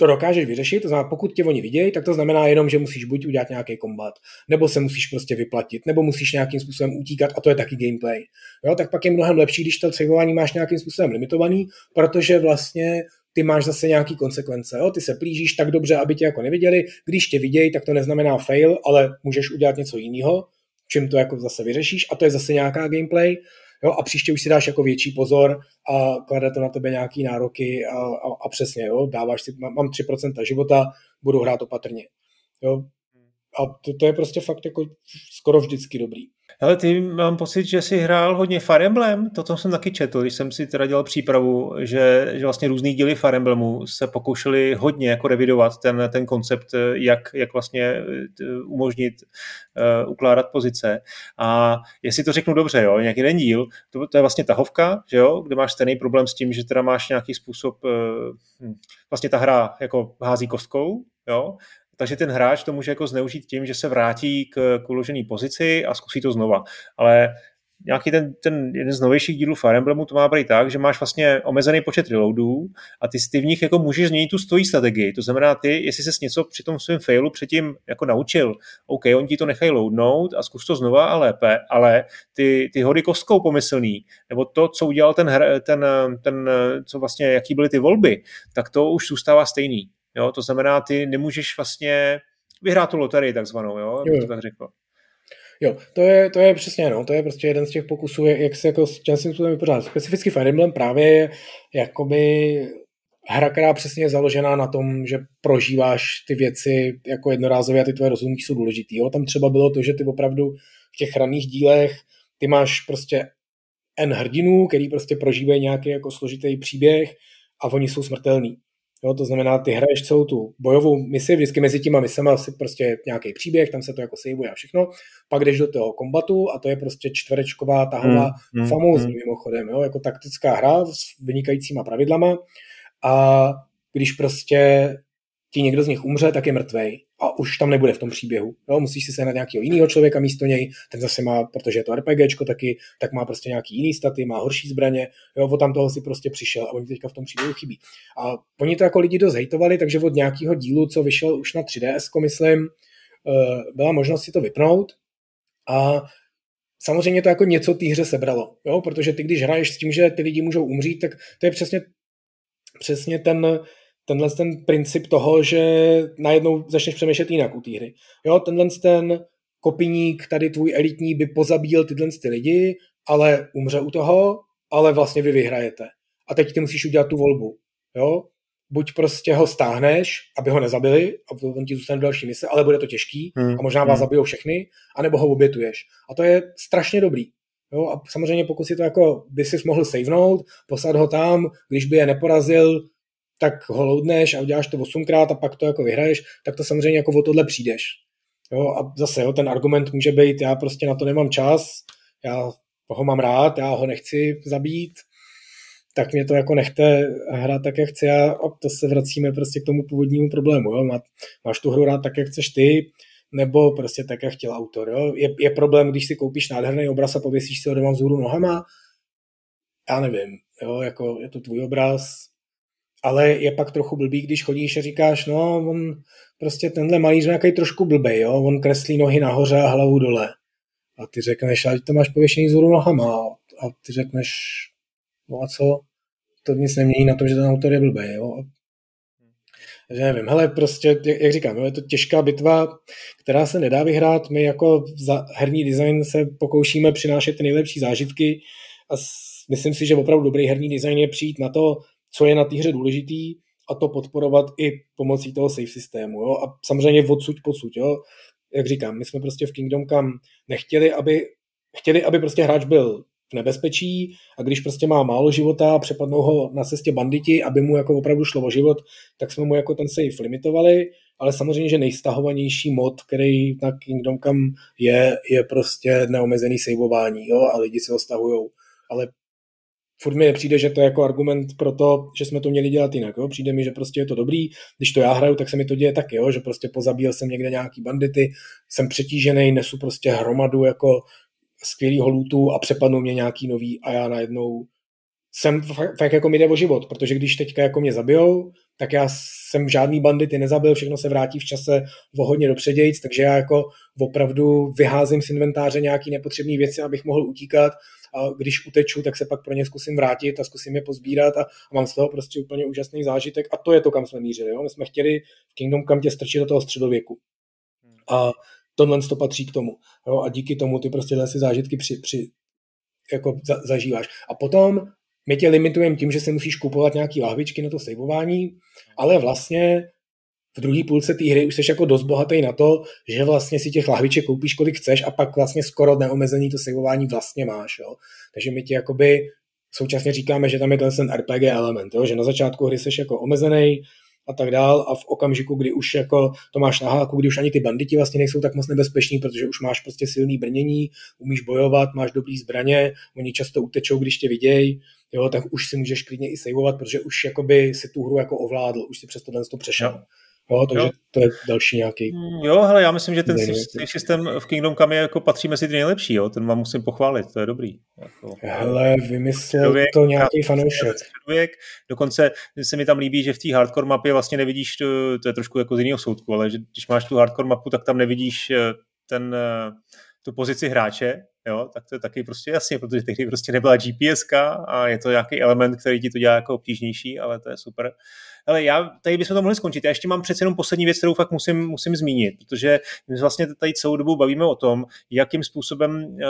to dokážeš vyřešit, to znamená, pokud tě oni vidějí, tak to znamená jenom, že musíš buď udělat nějaký kombat, nebo se musíš prostě vyplatit, nebo musíš nějakým způsobem utíkat a to je taky gameplay. Jo, tak pak je mnohem lepší, když to saveování máš nějakým způsobem limitovaný, protože vlastně ty máš zase nějaký konsekvence. Jo? Ty se plížíš tak dobře, aby tě jako neviděli. Když tě vidějí, tak to neznamená fail, ale můžeš udělat něco jiného, čím to jako zase vyřešíš a to je zase nějaká gameplay jo, a příště už si dáš jako větší pozor a klade to na tebe nějaký nároky a, a, a přesně, jo, dáváš si, mám 3% života, budu hrát opatrně, jo, a to, to je prostě fakt jako skoro vždycky dobrý. Ale ty mám pocit, že jsi hrál hodně Fire Emblem, to jsem taky četl, když jsem si teda dělal přípravu, že, že vlastně různý díly Fire Emblemu se pokoušeli hodně jako revidovat ten, ten koncept, jak, jak vlastně eh, umožnit uh, ukládat pozice. A jestli to řeknu dobře, jo, nějaký jeden díl, to, to je vlastně tahovka, že jo, kde máš stejný problém s tím, že teda máš nějaký způsob, uh, vlastně ta hra jako hází kostkou, jo, takže ten hráč to může jako zneužít tím, že se vrátí k, k uložené pozici a zkusí to znova. Ale nějaký ten, ten jeden z novějších dílů Fire Emblemu to má být tak, že máš vlastně omezený počet reloadů a ty, ty v nich jako můžeš změnit tu stojí strategii. To znamená, ty, jestli ses něco při tom svém failu předtím jako naučil, OK, oni ti to nechají loadnout a zkus to znova a lépe, ale ty, ty hody kostkou pomyslný, nebo to, co udělal ten, ten, ten, co vlastně, jaký byly ty volby, tak to už zůstává stejný. Jo? To znamená, ty nemůžeš vlastně vyhrát tu loterii takzvanou, jo? jo. to tak řekl. Jo, to je, to je přesně, no, to je prostě jeden z těch pokusů, jak se jako s tím způsobem vypořádat. Specificky Fire Emblem právě je jakoby hra, která přesně je založená na tom, že prožíváš ty věci jako jednorázově a ty tvoje rozhodnutí jsou důležitý. Jo? Tam třeba bylo to, že ty opravdu v těch raných dílech ty máš prostě N hrdinů, který prostě prožívají nějaký jako složitý příběh a oni jsou smrtelní. Jo, to znamená, ty hraješ celou tu bojovou misi, vždycky mezi těma misema si prostě nějaký příběh, tam se to jako saveuje a všechno. Pak jdeš do toho kombatu a to je prostě čtverečková tahová, mm, mm, famózní mm. mimochodem, jo, jako taktická hra s vynikajícíma pravidlama. A když prostě ti někdo z nich umře, tak je mrtvej a už tam nebude v tom příběhu. Jo? Musíš si sehnat nějakého jiného člověka místo něj, ten zase má, protože je to RPGčko taky, tak má prostě nějaký jiný staty, má horší zbraně, jo, o tam toho si prostě přišel a oni teďka v tom příběhu chybí. A oni to jako lidi dost hejtovali, takže od nějakého dílu, co vyšel už na 3DS, myslím, eh, byla možnost si to vypnout a samozřejmě to jako něco té hře sebralo, jo? protože ty když hraješ s tím, že ty lidi můžou umřít, tak to je přesně, přesně ten, tenhle ten princip toho, že najednou začneš přemýšlet jinak u té hry. Jo, tenhle ten kopiník, tady tvůj elitní by pozabíjel tyhle ty lidi, ale umře u toho, ale vlastně vy vyhrajete. A teď ty musíš udělat tu volbu. Jo? Buď prostě ho stáhneš, aby ho nezabili, a on ti zůstane další mise, ale bude to těžký hmm. a možná vás hmm. zabijou všechny, anebo ho obětuješ. A to je strašně dobrý. Jo? A samozřejmě pokud si to jako by si mohl savenout, poslat ho tam, když by je neporazil, tak ho loadneš a uděláš to osmkrát a pak to jako vyhraješ, tak to samozřejmě jako o tohle přijdeš. Jo, a zase jo, ten argument může být, já prostě na to nemám čas, já ho mám rád, já ho nechci zabít, tak mě to jako nechte hrát tak, jak chci a, a to se vracíme prostě k tomu původnímu problému. Jo. Má, máš tu hru rád tak, jak chceš ty, nebo prostě tak, jak chtěl autor. Jo. Je, je problém, když si koupíš nádherný obraz a pověsíš si ho doma vzhůru nohama, já nevím, jo, jako je to tvůj obraz, ale je pak trochu blbý, když chodíš a říkáš, no, on prostě tenhle malíř nějaký trošku blbej, jo? on kreslí nohy nahoře a hlavu dole. A ty řekneš, ať to máš pověšený zhůru nohama. A ty řekneš, no a co? To nic nemění na tom, že ten autor je blbej. Jo? Takže nevím, hele, prostě, jak říkám, je to těžká bitva, která se nedá vyhrát. My jako za herní design se pokoušíme přinášet ty nejlepší zážitky a myslím si, že opravdu dobrý herní design je přijít na to, co je na té hře důležitý a to podporovat i pomocí toho save systému. Jo? A samozřejmě odsud podsud. Jo? Jak říkám, my jsme prostě v Kingdom Come nechtěli, aby chtěli, aby prostě hráč byl v nebezpečí a když prostě má málo života, přepadnou ho na cestě banditi, aby mu jako opravdu šlo o život, tak jsme mu jako ten save limitovali, ale samozřejmě, že nejstahovanější mod, který na Kingdom Come je, je prostě neomezený saveování, jo, a lidi si ho stahujou. Ale furt mi přijde, že to je jako argument pro to, že jsme to měli dělat jinak. Jo? Přijde mi, že prostě je to dobrý, když to já hraju, tak se mi to děje taky, jo? že prostě pozabíjel jsem někde nějaký bandity, jsem přetížený, nesu prostě hromadu jako skvělýho lootu a přepadnou mě nějaký nový a já najednou jsem fakt, fakt jako mi jde o život, protože když teďka jako mě zabijou, tak já jsem žádný bandity nezabil, všechno se vrátí v čase o hodně dopředějíc, takže já jako opravdu vyházím z inventáře nějaký nepotřebné věci, abych mohl utíkat a když uteču, tak se pak pro ně zkusím vrátit a zkusím je pozbírat a, a mám z toho prostě úplně úžasný zážitek a to je to, kam jsme mířili. Jo? My jsme chtěli v Kingdom Come tě strčit do toho středověku. A tohle to patří k tomu. Jo? A díky tomu ty prostě si zážitky při, při, jako za, zažíváš. A potom my tě limitujeme tím, že si musíš kupovat nějaký lahvičky na to saveování, ale vlastně v druhé půlce té hry už jsi jako dost bohatý na to, že vlastně si těch lahviček koupíš, kolik chceš a pak vlastně skoro neomezený to saveování vlastně máš. Jo? Takže my ti jakoby současně říkáme, že tam je ten RPG element, jo? že na začátku hry jsi jako omezený, a tak dál a v okamžiku, kdy už jako to máš na háku, kdy už ani ty banditi vlastně nejsou tak moc nebezpeční, protože už máš prostě silný brnění, umíš bojovat, máš dobrý zbraně, oni často utečou, když tě vidějí, jo, tak už si můžeš klidně i saveovat, protože už jakoby si tu hru jako ovládl, už si přes to přešel. Jo. Jo, takže jo. to je další nějaký. Mm, jo, hele, já myslím, že ten systém v Kingdom Come je jako patří mezi ty nejlepší, jo, ten vám musím pochválit, to je dobrý. Jako, hele, vymyslel člověk, to nějaký fanoušek. Člověk, dokonce se mi tam líbí, že v té hardcore mapě vlastně nevidíš, to, to je trošku jako z jiného soudku, ale že když máš tu hardcore mapu, tak tam nevidíš eh, ten, eh, tu pozici hráče, jo, tak to je taky prostě jasně, protože tehdy prostě nebyla GPS a je to nějaký element, který ti to dělá jako obtížnější, ale to je super. Ale já, tady bychom to mohli skončit. Já ještě mám přece jenom poslední věc, kterou fakt musím, musím zmínit, protože my vlastně tady celou dobu bavíme o tom, jakým způsobem uh,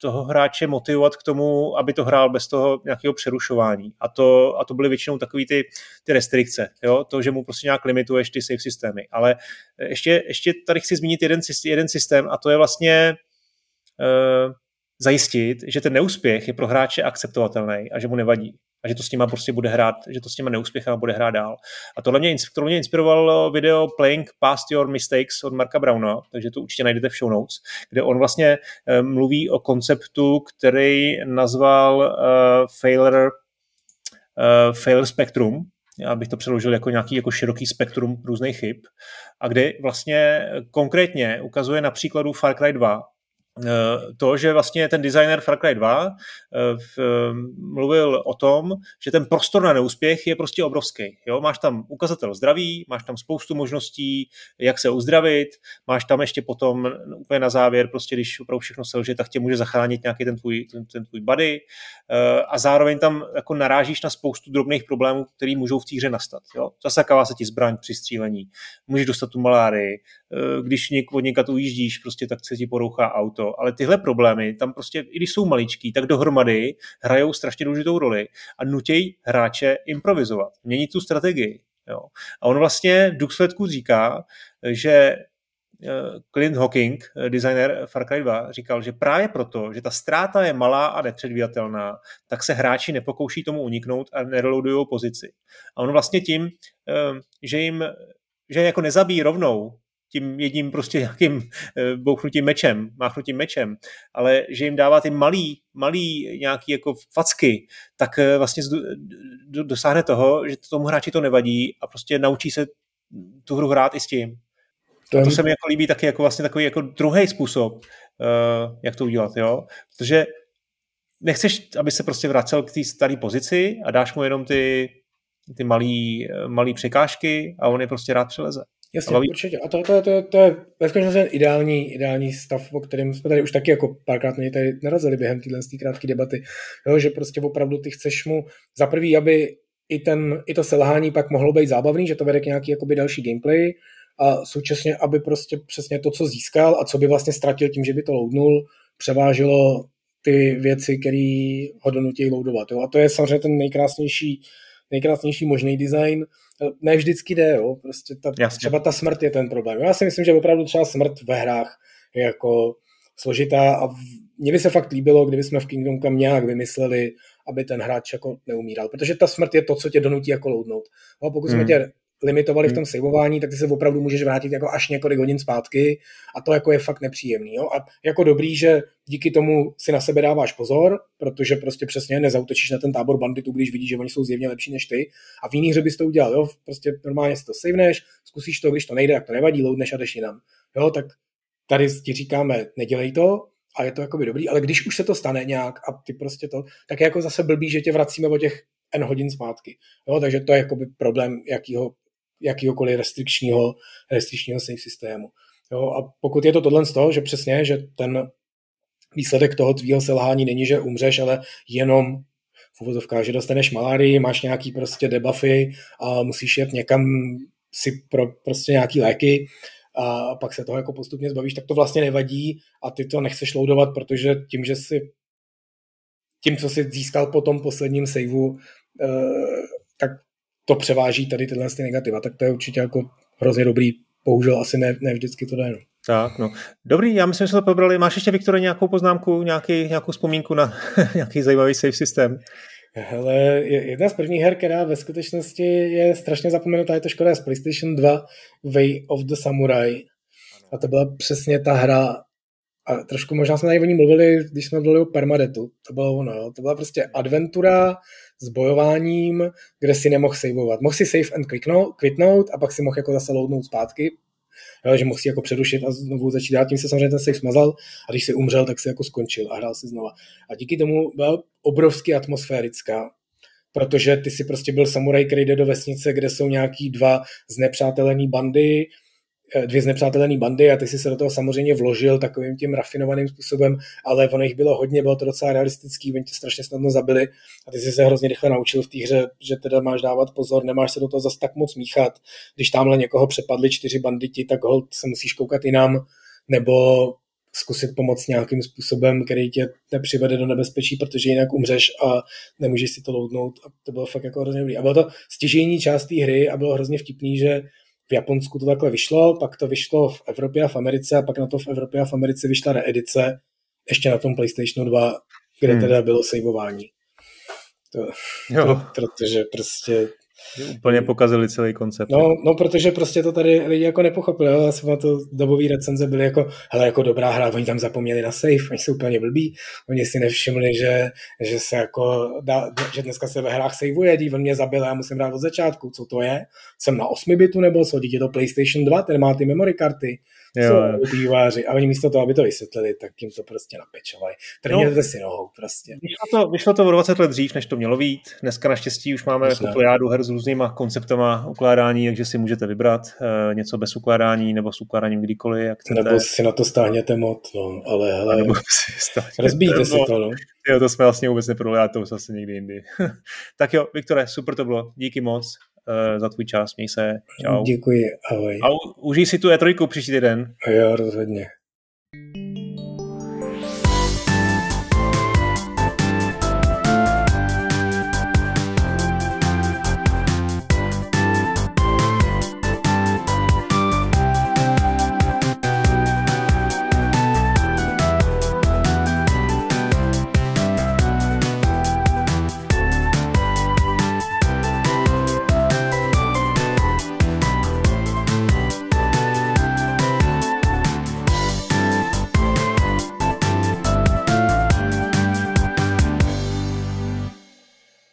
toho hráče motivovat k tomu, aby to hrál bez toho nějakého přerušování. A to, a to byly většinou takové ty, ty restrikce, jo? to, že mu prostě nějak limituješ ty save systémy. Ale ještě, ještě tady chci zmínit jeden, jeden systém a to je vlastně zajistit, že ten neúspěch je pro hráče akceptovatelný a že mu nevadí. A že to s nima prostě bude hrát, že to s těma neúspěchama bude hrát dál. A tohle mě, tohle mě inspiroval video Playing Past Your Mistakes od Marka Browna, takže to určitě najdete v show notes, kde on vlastně uh, mluví o konceptu, který nazval uh, failure, uh, failure spectrum, já bych to přeložil jako nějaký jako široký spektrum různých chyb, a kde vlastně konkrétně ukazuje na příkladu Far Cry 2, Eh, to, že vlastně ten designer Far Cry 2 eh, v, mluvil o tom, že ten prostor na neúspěch je prostě obrovský. Jo? Máš tam ukazatel zdraví, máš tam spoustu možností, jak se uzdravit, máš tam ještě potom úplně na závěr, prostě když opravdu všechno selže, tak tě může zachránit nějaký ten tvůj, ten, ten tvůj body eh, a zároveň tam jako narážíš na spoustu drobných problémů, které můžou v té hře nastat. Jo? Zasakává se ti zbraň při střílení, můžeš dostat tu malárii, když něk, od někat ujíždíš, prostě tak se ti porouchá auto, to, ale tyhle problémy tam prostě, i když jsou maličký, tak dohromady hrajou strašně důležitou roli a nutějí hráče improvizovat, měnit tu strategii. Jo. A on vlastně v důsledku říká, že eh, Clint Hawking, eh, designer Far Cry 2, říkal, že právě proto, že ta ztráta je malá a nepředvídatelná, tak se hráči nepokouší tomu uniknout a nereloadují pozici. A on vlastně tím, eh, že jim že jako nezabíjí rovnou, tím jedním prostě nějakým eh, bouchnutím mečem, máchnutím mečem, ale že jim dává ty malý, malý nějaký jako facky, tak eh, vlastně dosáhne toho, že tomu hráči to nevadí a prostě naučí se tu hru hrát i s tím. To, to se mi jako líbí taky jako vlastně takový jako druhý způsob, uh, jak to udělat, jo? Protože nechceš, aby se prostě vracel k té staré pozici a dáš mu jenom ty, ty malý, malý překážky a on je prostě rád přeleze. Jasně, Baví... určitě. A to, to, to, to je ve skutečnosti ideální, ideální stav, o kterém jsme tady už taky jako párkrát mě tady narazili během téhle krátké debaty. Jo, že prostě opravdu ty chceš mu za prvý, aby i, ten, i to selhání pak mohlo být zábavný, že to vede k nějaký jakoby další gameplay a současně, aby prostě přesně to, co získal a co by vlastně ztratil tím, že by to loadnul, převážilo ty věci, které ho donutí loadovat. Jo? A to je samozřejmě ten nejkrásnější, nejkrásnější možný design. Ne vždycky jde, jo? Prostě ta, třeba ta smrt je ten problém. Já si myslím, že opravdu třeba smrt ve hrách je jako složitá a mně by se fakt líbilo, kdyby jsme v Kingdom Come nějak vymysleli, aby ten hráč jako neumíral, protože ta smrt je to, co tě donutí jako loadnout. No, pokud hmm. jsme tě limitovali v hmm. tom saveování, tak ty se opravdu můžeš vrátit jako až několik hodin zpátky a to jako je fakt nepříjemný. Jo? A jako dobrý, že díky tomu si na sebe dáváš pozor, protože prostě přesně nezautočíš na ten tábor banditů, když vidíš, že oni jsou zjevně lepší než ty. A v jiných hře bys to udělal, jo? prostě normálně si to saveneš, zkusíš to, když to nejde, tak to nevadí, loadneš a jdeš jinam. Jo, tak tady ti říkáme, nedělej to, a je to jakoby dobrý, ale když už se to stane nějak a ty prostě to, tak je jako zase blbý, že tě vracíme o těch n hodin zpátky. Jo, takže to je jakoby problém jakýho, jakýhokoliv restrikčního, restrikčního safe systému. Jo, a pokud je to tohle z toho, že přesně, že ten výsledek toho tvýho selhání není, že umřeš, ale jenom v uvozovkách, že dostaneš malárii, máš nějaký prostě debuffy a musíš jet někam si pro prostě nějaký léky, a pak se toho jako postupně zbavíš, tak to vlastně nevadí a ty to nechceš loadovat, protože tím, že si tím, co si získal po tom posledním saveu, eh, to převáží tady tyhle ty negativa. Tak to je určitě jako hrozně dobrý. Bohužel asi ne, ne vždycky to jde. No. Tak, no. Dobrý, já myslím, že jsme to pobrali. Máš ještě, Viktore, nějakou poznámku, nějaký, nějakou vzpomínku na nějaký zajímavý save systém? Hele, jedna z prvních her, která ve skutečnosti je strašně zapomenutá, je to škoda z PlayStation 2 Way of the Samurai. A to byla přesně ta hra, a trošku možná jsme tady o ní mluvili, když jsme mluvili o Permadetu. To bylo ono, jo. To byla prostě adventura s bojováním, kde si nemohl saveovat. Mohl si save and quitnout a pak si mohl jako zase loadnout zpátky, jo, že mohl si jako přerušit a znovu začít hrát, tím se samozřejmě ten save smazal a když si umřel, tak si jako skončil a hrál si znova. A díky tomu byla obrovsky atmosférická, protože ty si prostě byl samuraj, který jde do vesnice, kde jsou nějaký dva znepřátelený bandy, dvě znepřátelené bandy a ty si se do toho samozřejmě vložil takovým tím rafinovaným způsobem, ale ono jich bylo hodně, bylo to docela realistický, oni tě strašně snadno zabili a ty si se hrozně rychle naučil v té hře, že teda máš dávat pozor, nemáš se do toho zase tak moc míchat. Když tamhle někoho přepadli čtyři banditi, tak hold se musíš koukat jinam, nebo zkusit pomoct nějakým způsobem, který tě nepřivede do nebezpečí, protože jinak umřeš a nemůžeš si to loadnout. A to bylo fakt jako hrozně dobrý. A bylo to stěžení část té hry a bylo hrozně vtipný, že v Japonsku to takhle vyšlo, pak to vyšlo v Evropě a v Americe a pak na to v Evropě a v Americe vyšla reedice ještě na tom PlayStation 2, kde hmm. teda bylo saveování. To, to, protože prostě Úplně pokazili celý koncept. No, no, protože prostě to tady lidi jako nepochopili. Já jsem na to dobový recenze byly jako, hele, jako dobrá hra, oni tam zapomněli na save, oni jsou úplně blbí, oni si nevšimli, že, že se jako, dá, že dneska se ve hrách saveuje, on mě zabil, já musím hrát od začátku, co to je? Jsem na 8 bitu nebo co, dítě to PlayStation 2, ten má ty memory karty, jo. jsou výváři. A oni místo toho, aby to vysvětlili, tak jim to prostě napečovali. Trhněte no, si nohou prostě. Vyšlo to, vyšlo to o 20 let dřív, než to mělo být. Dneska naštěstí už máme jako plejádu her s různýma konceptama ukládání, takže si můžete vybrat uh, něco bez ukládání nebo s ukládáním kdykoliv, jak chcete. Nebo si na to stáhněte mod, no, ale hele, nebo si rozbíjte si to, no. Jo, to jsme vlastně vůbec neprolili, to už zase někdy jindy. tak jo, Viktore, super to bylo, díky moc za tvůj čas, měj se, čau. Děkuji, ahoj. A užij si tu E3 příští týden. Jo, rozhodně.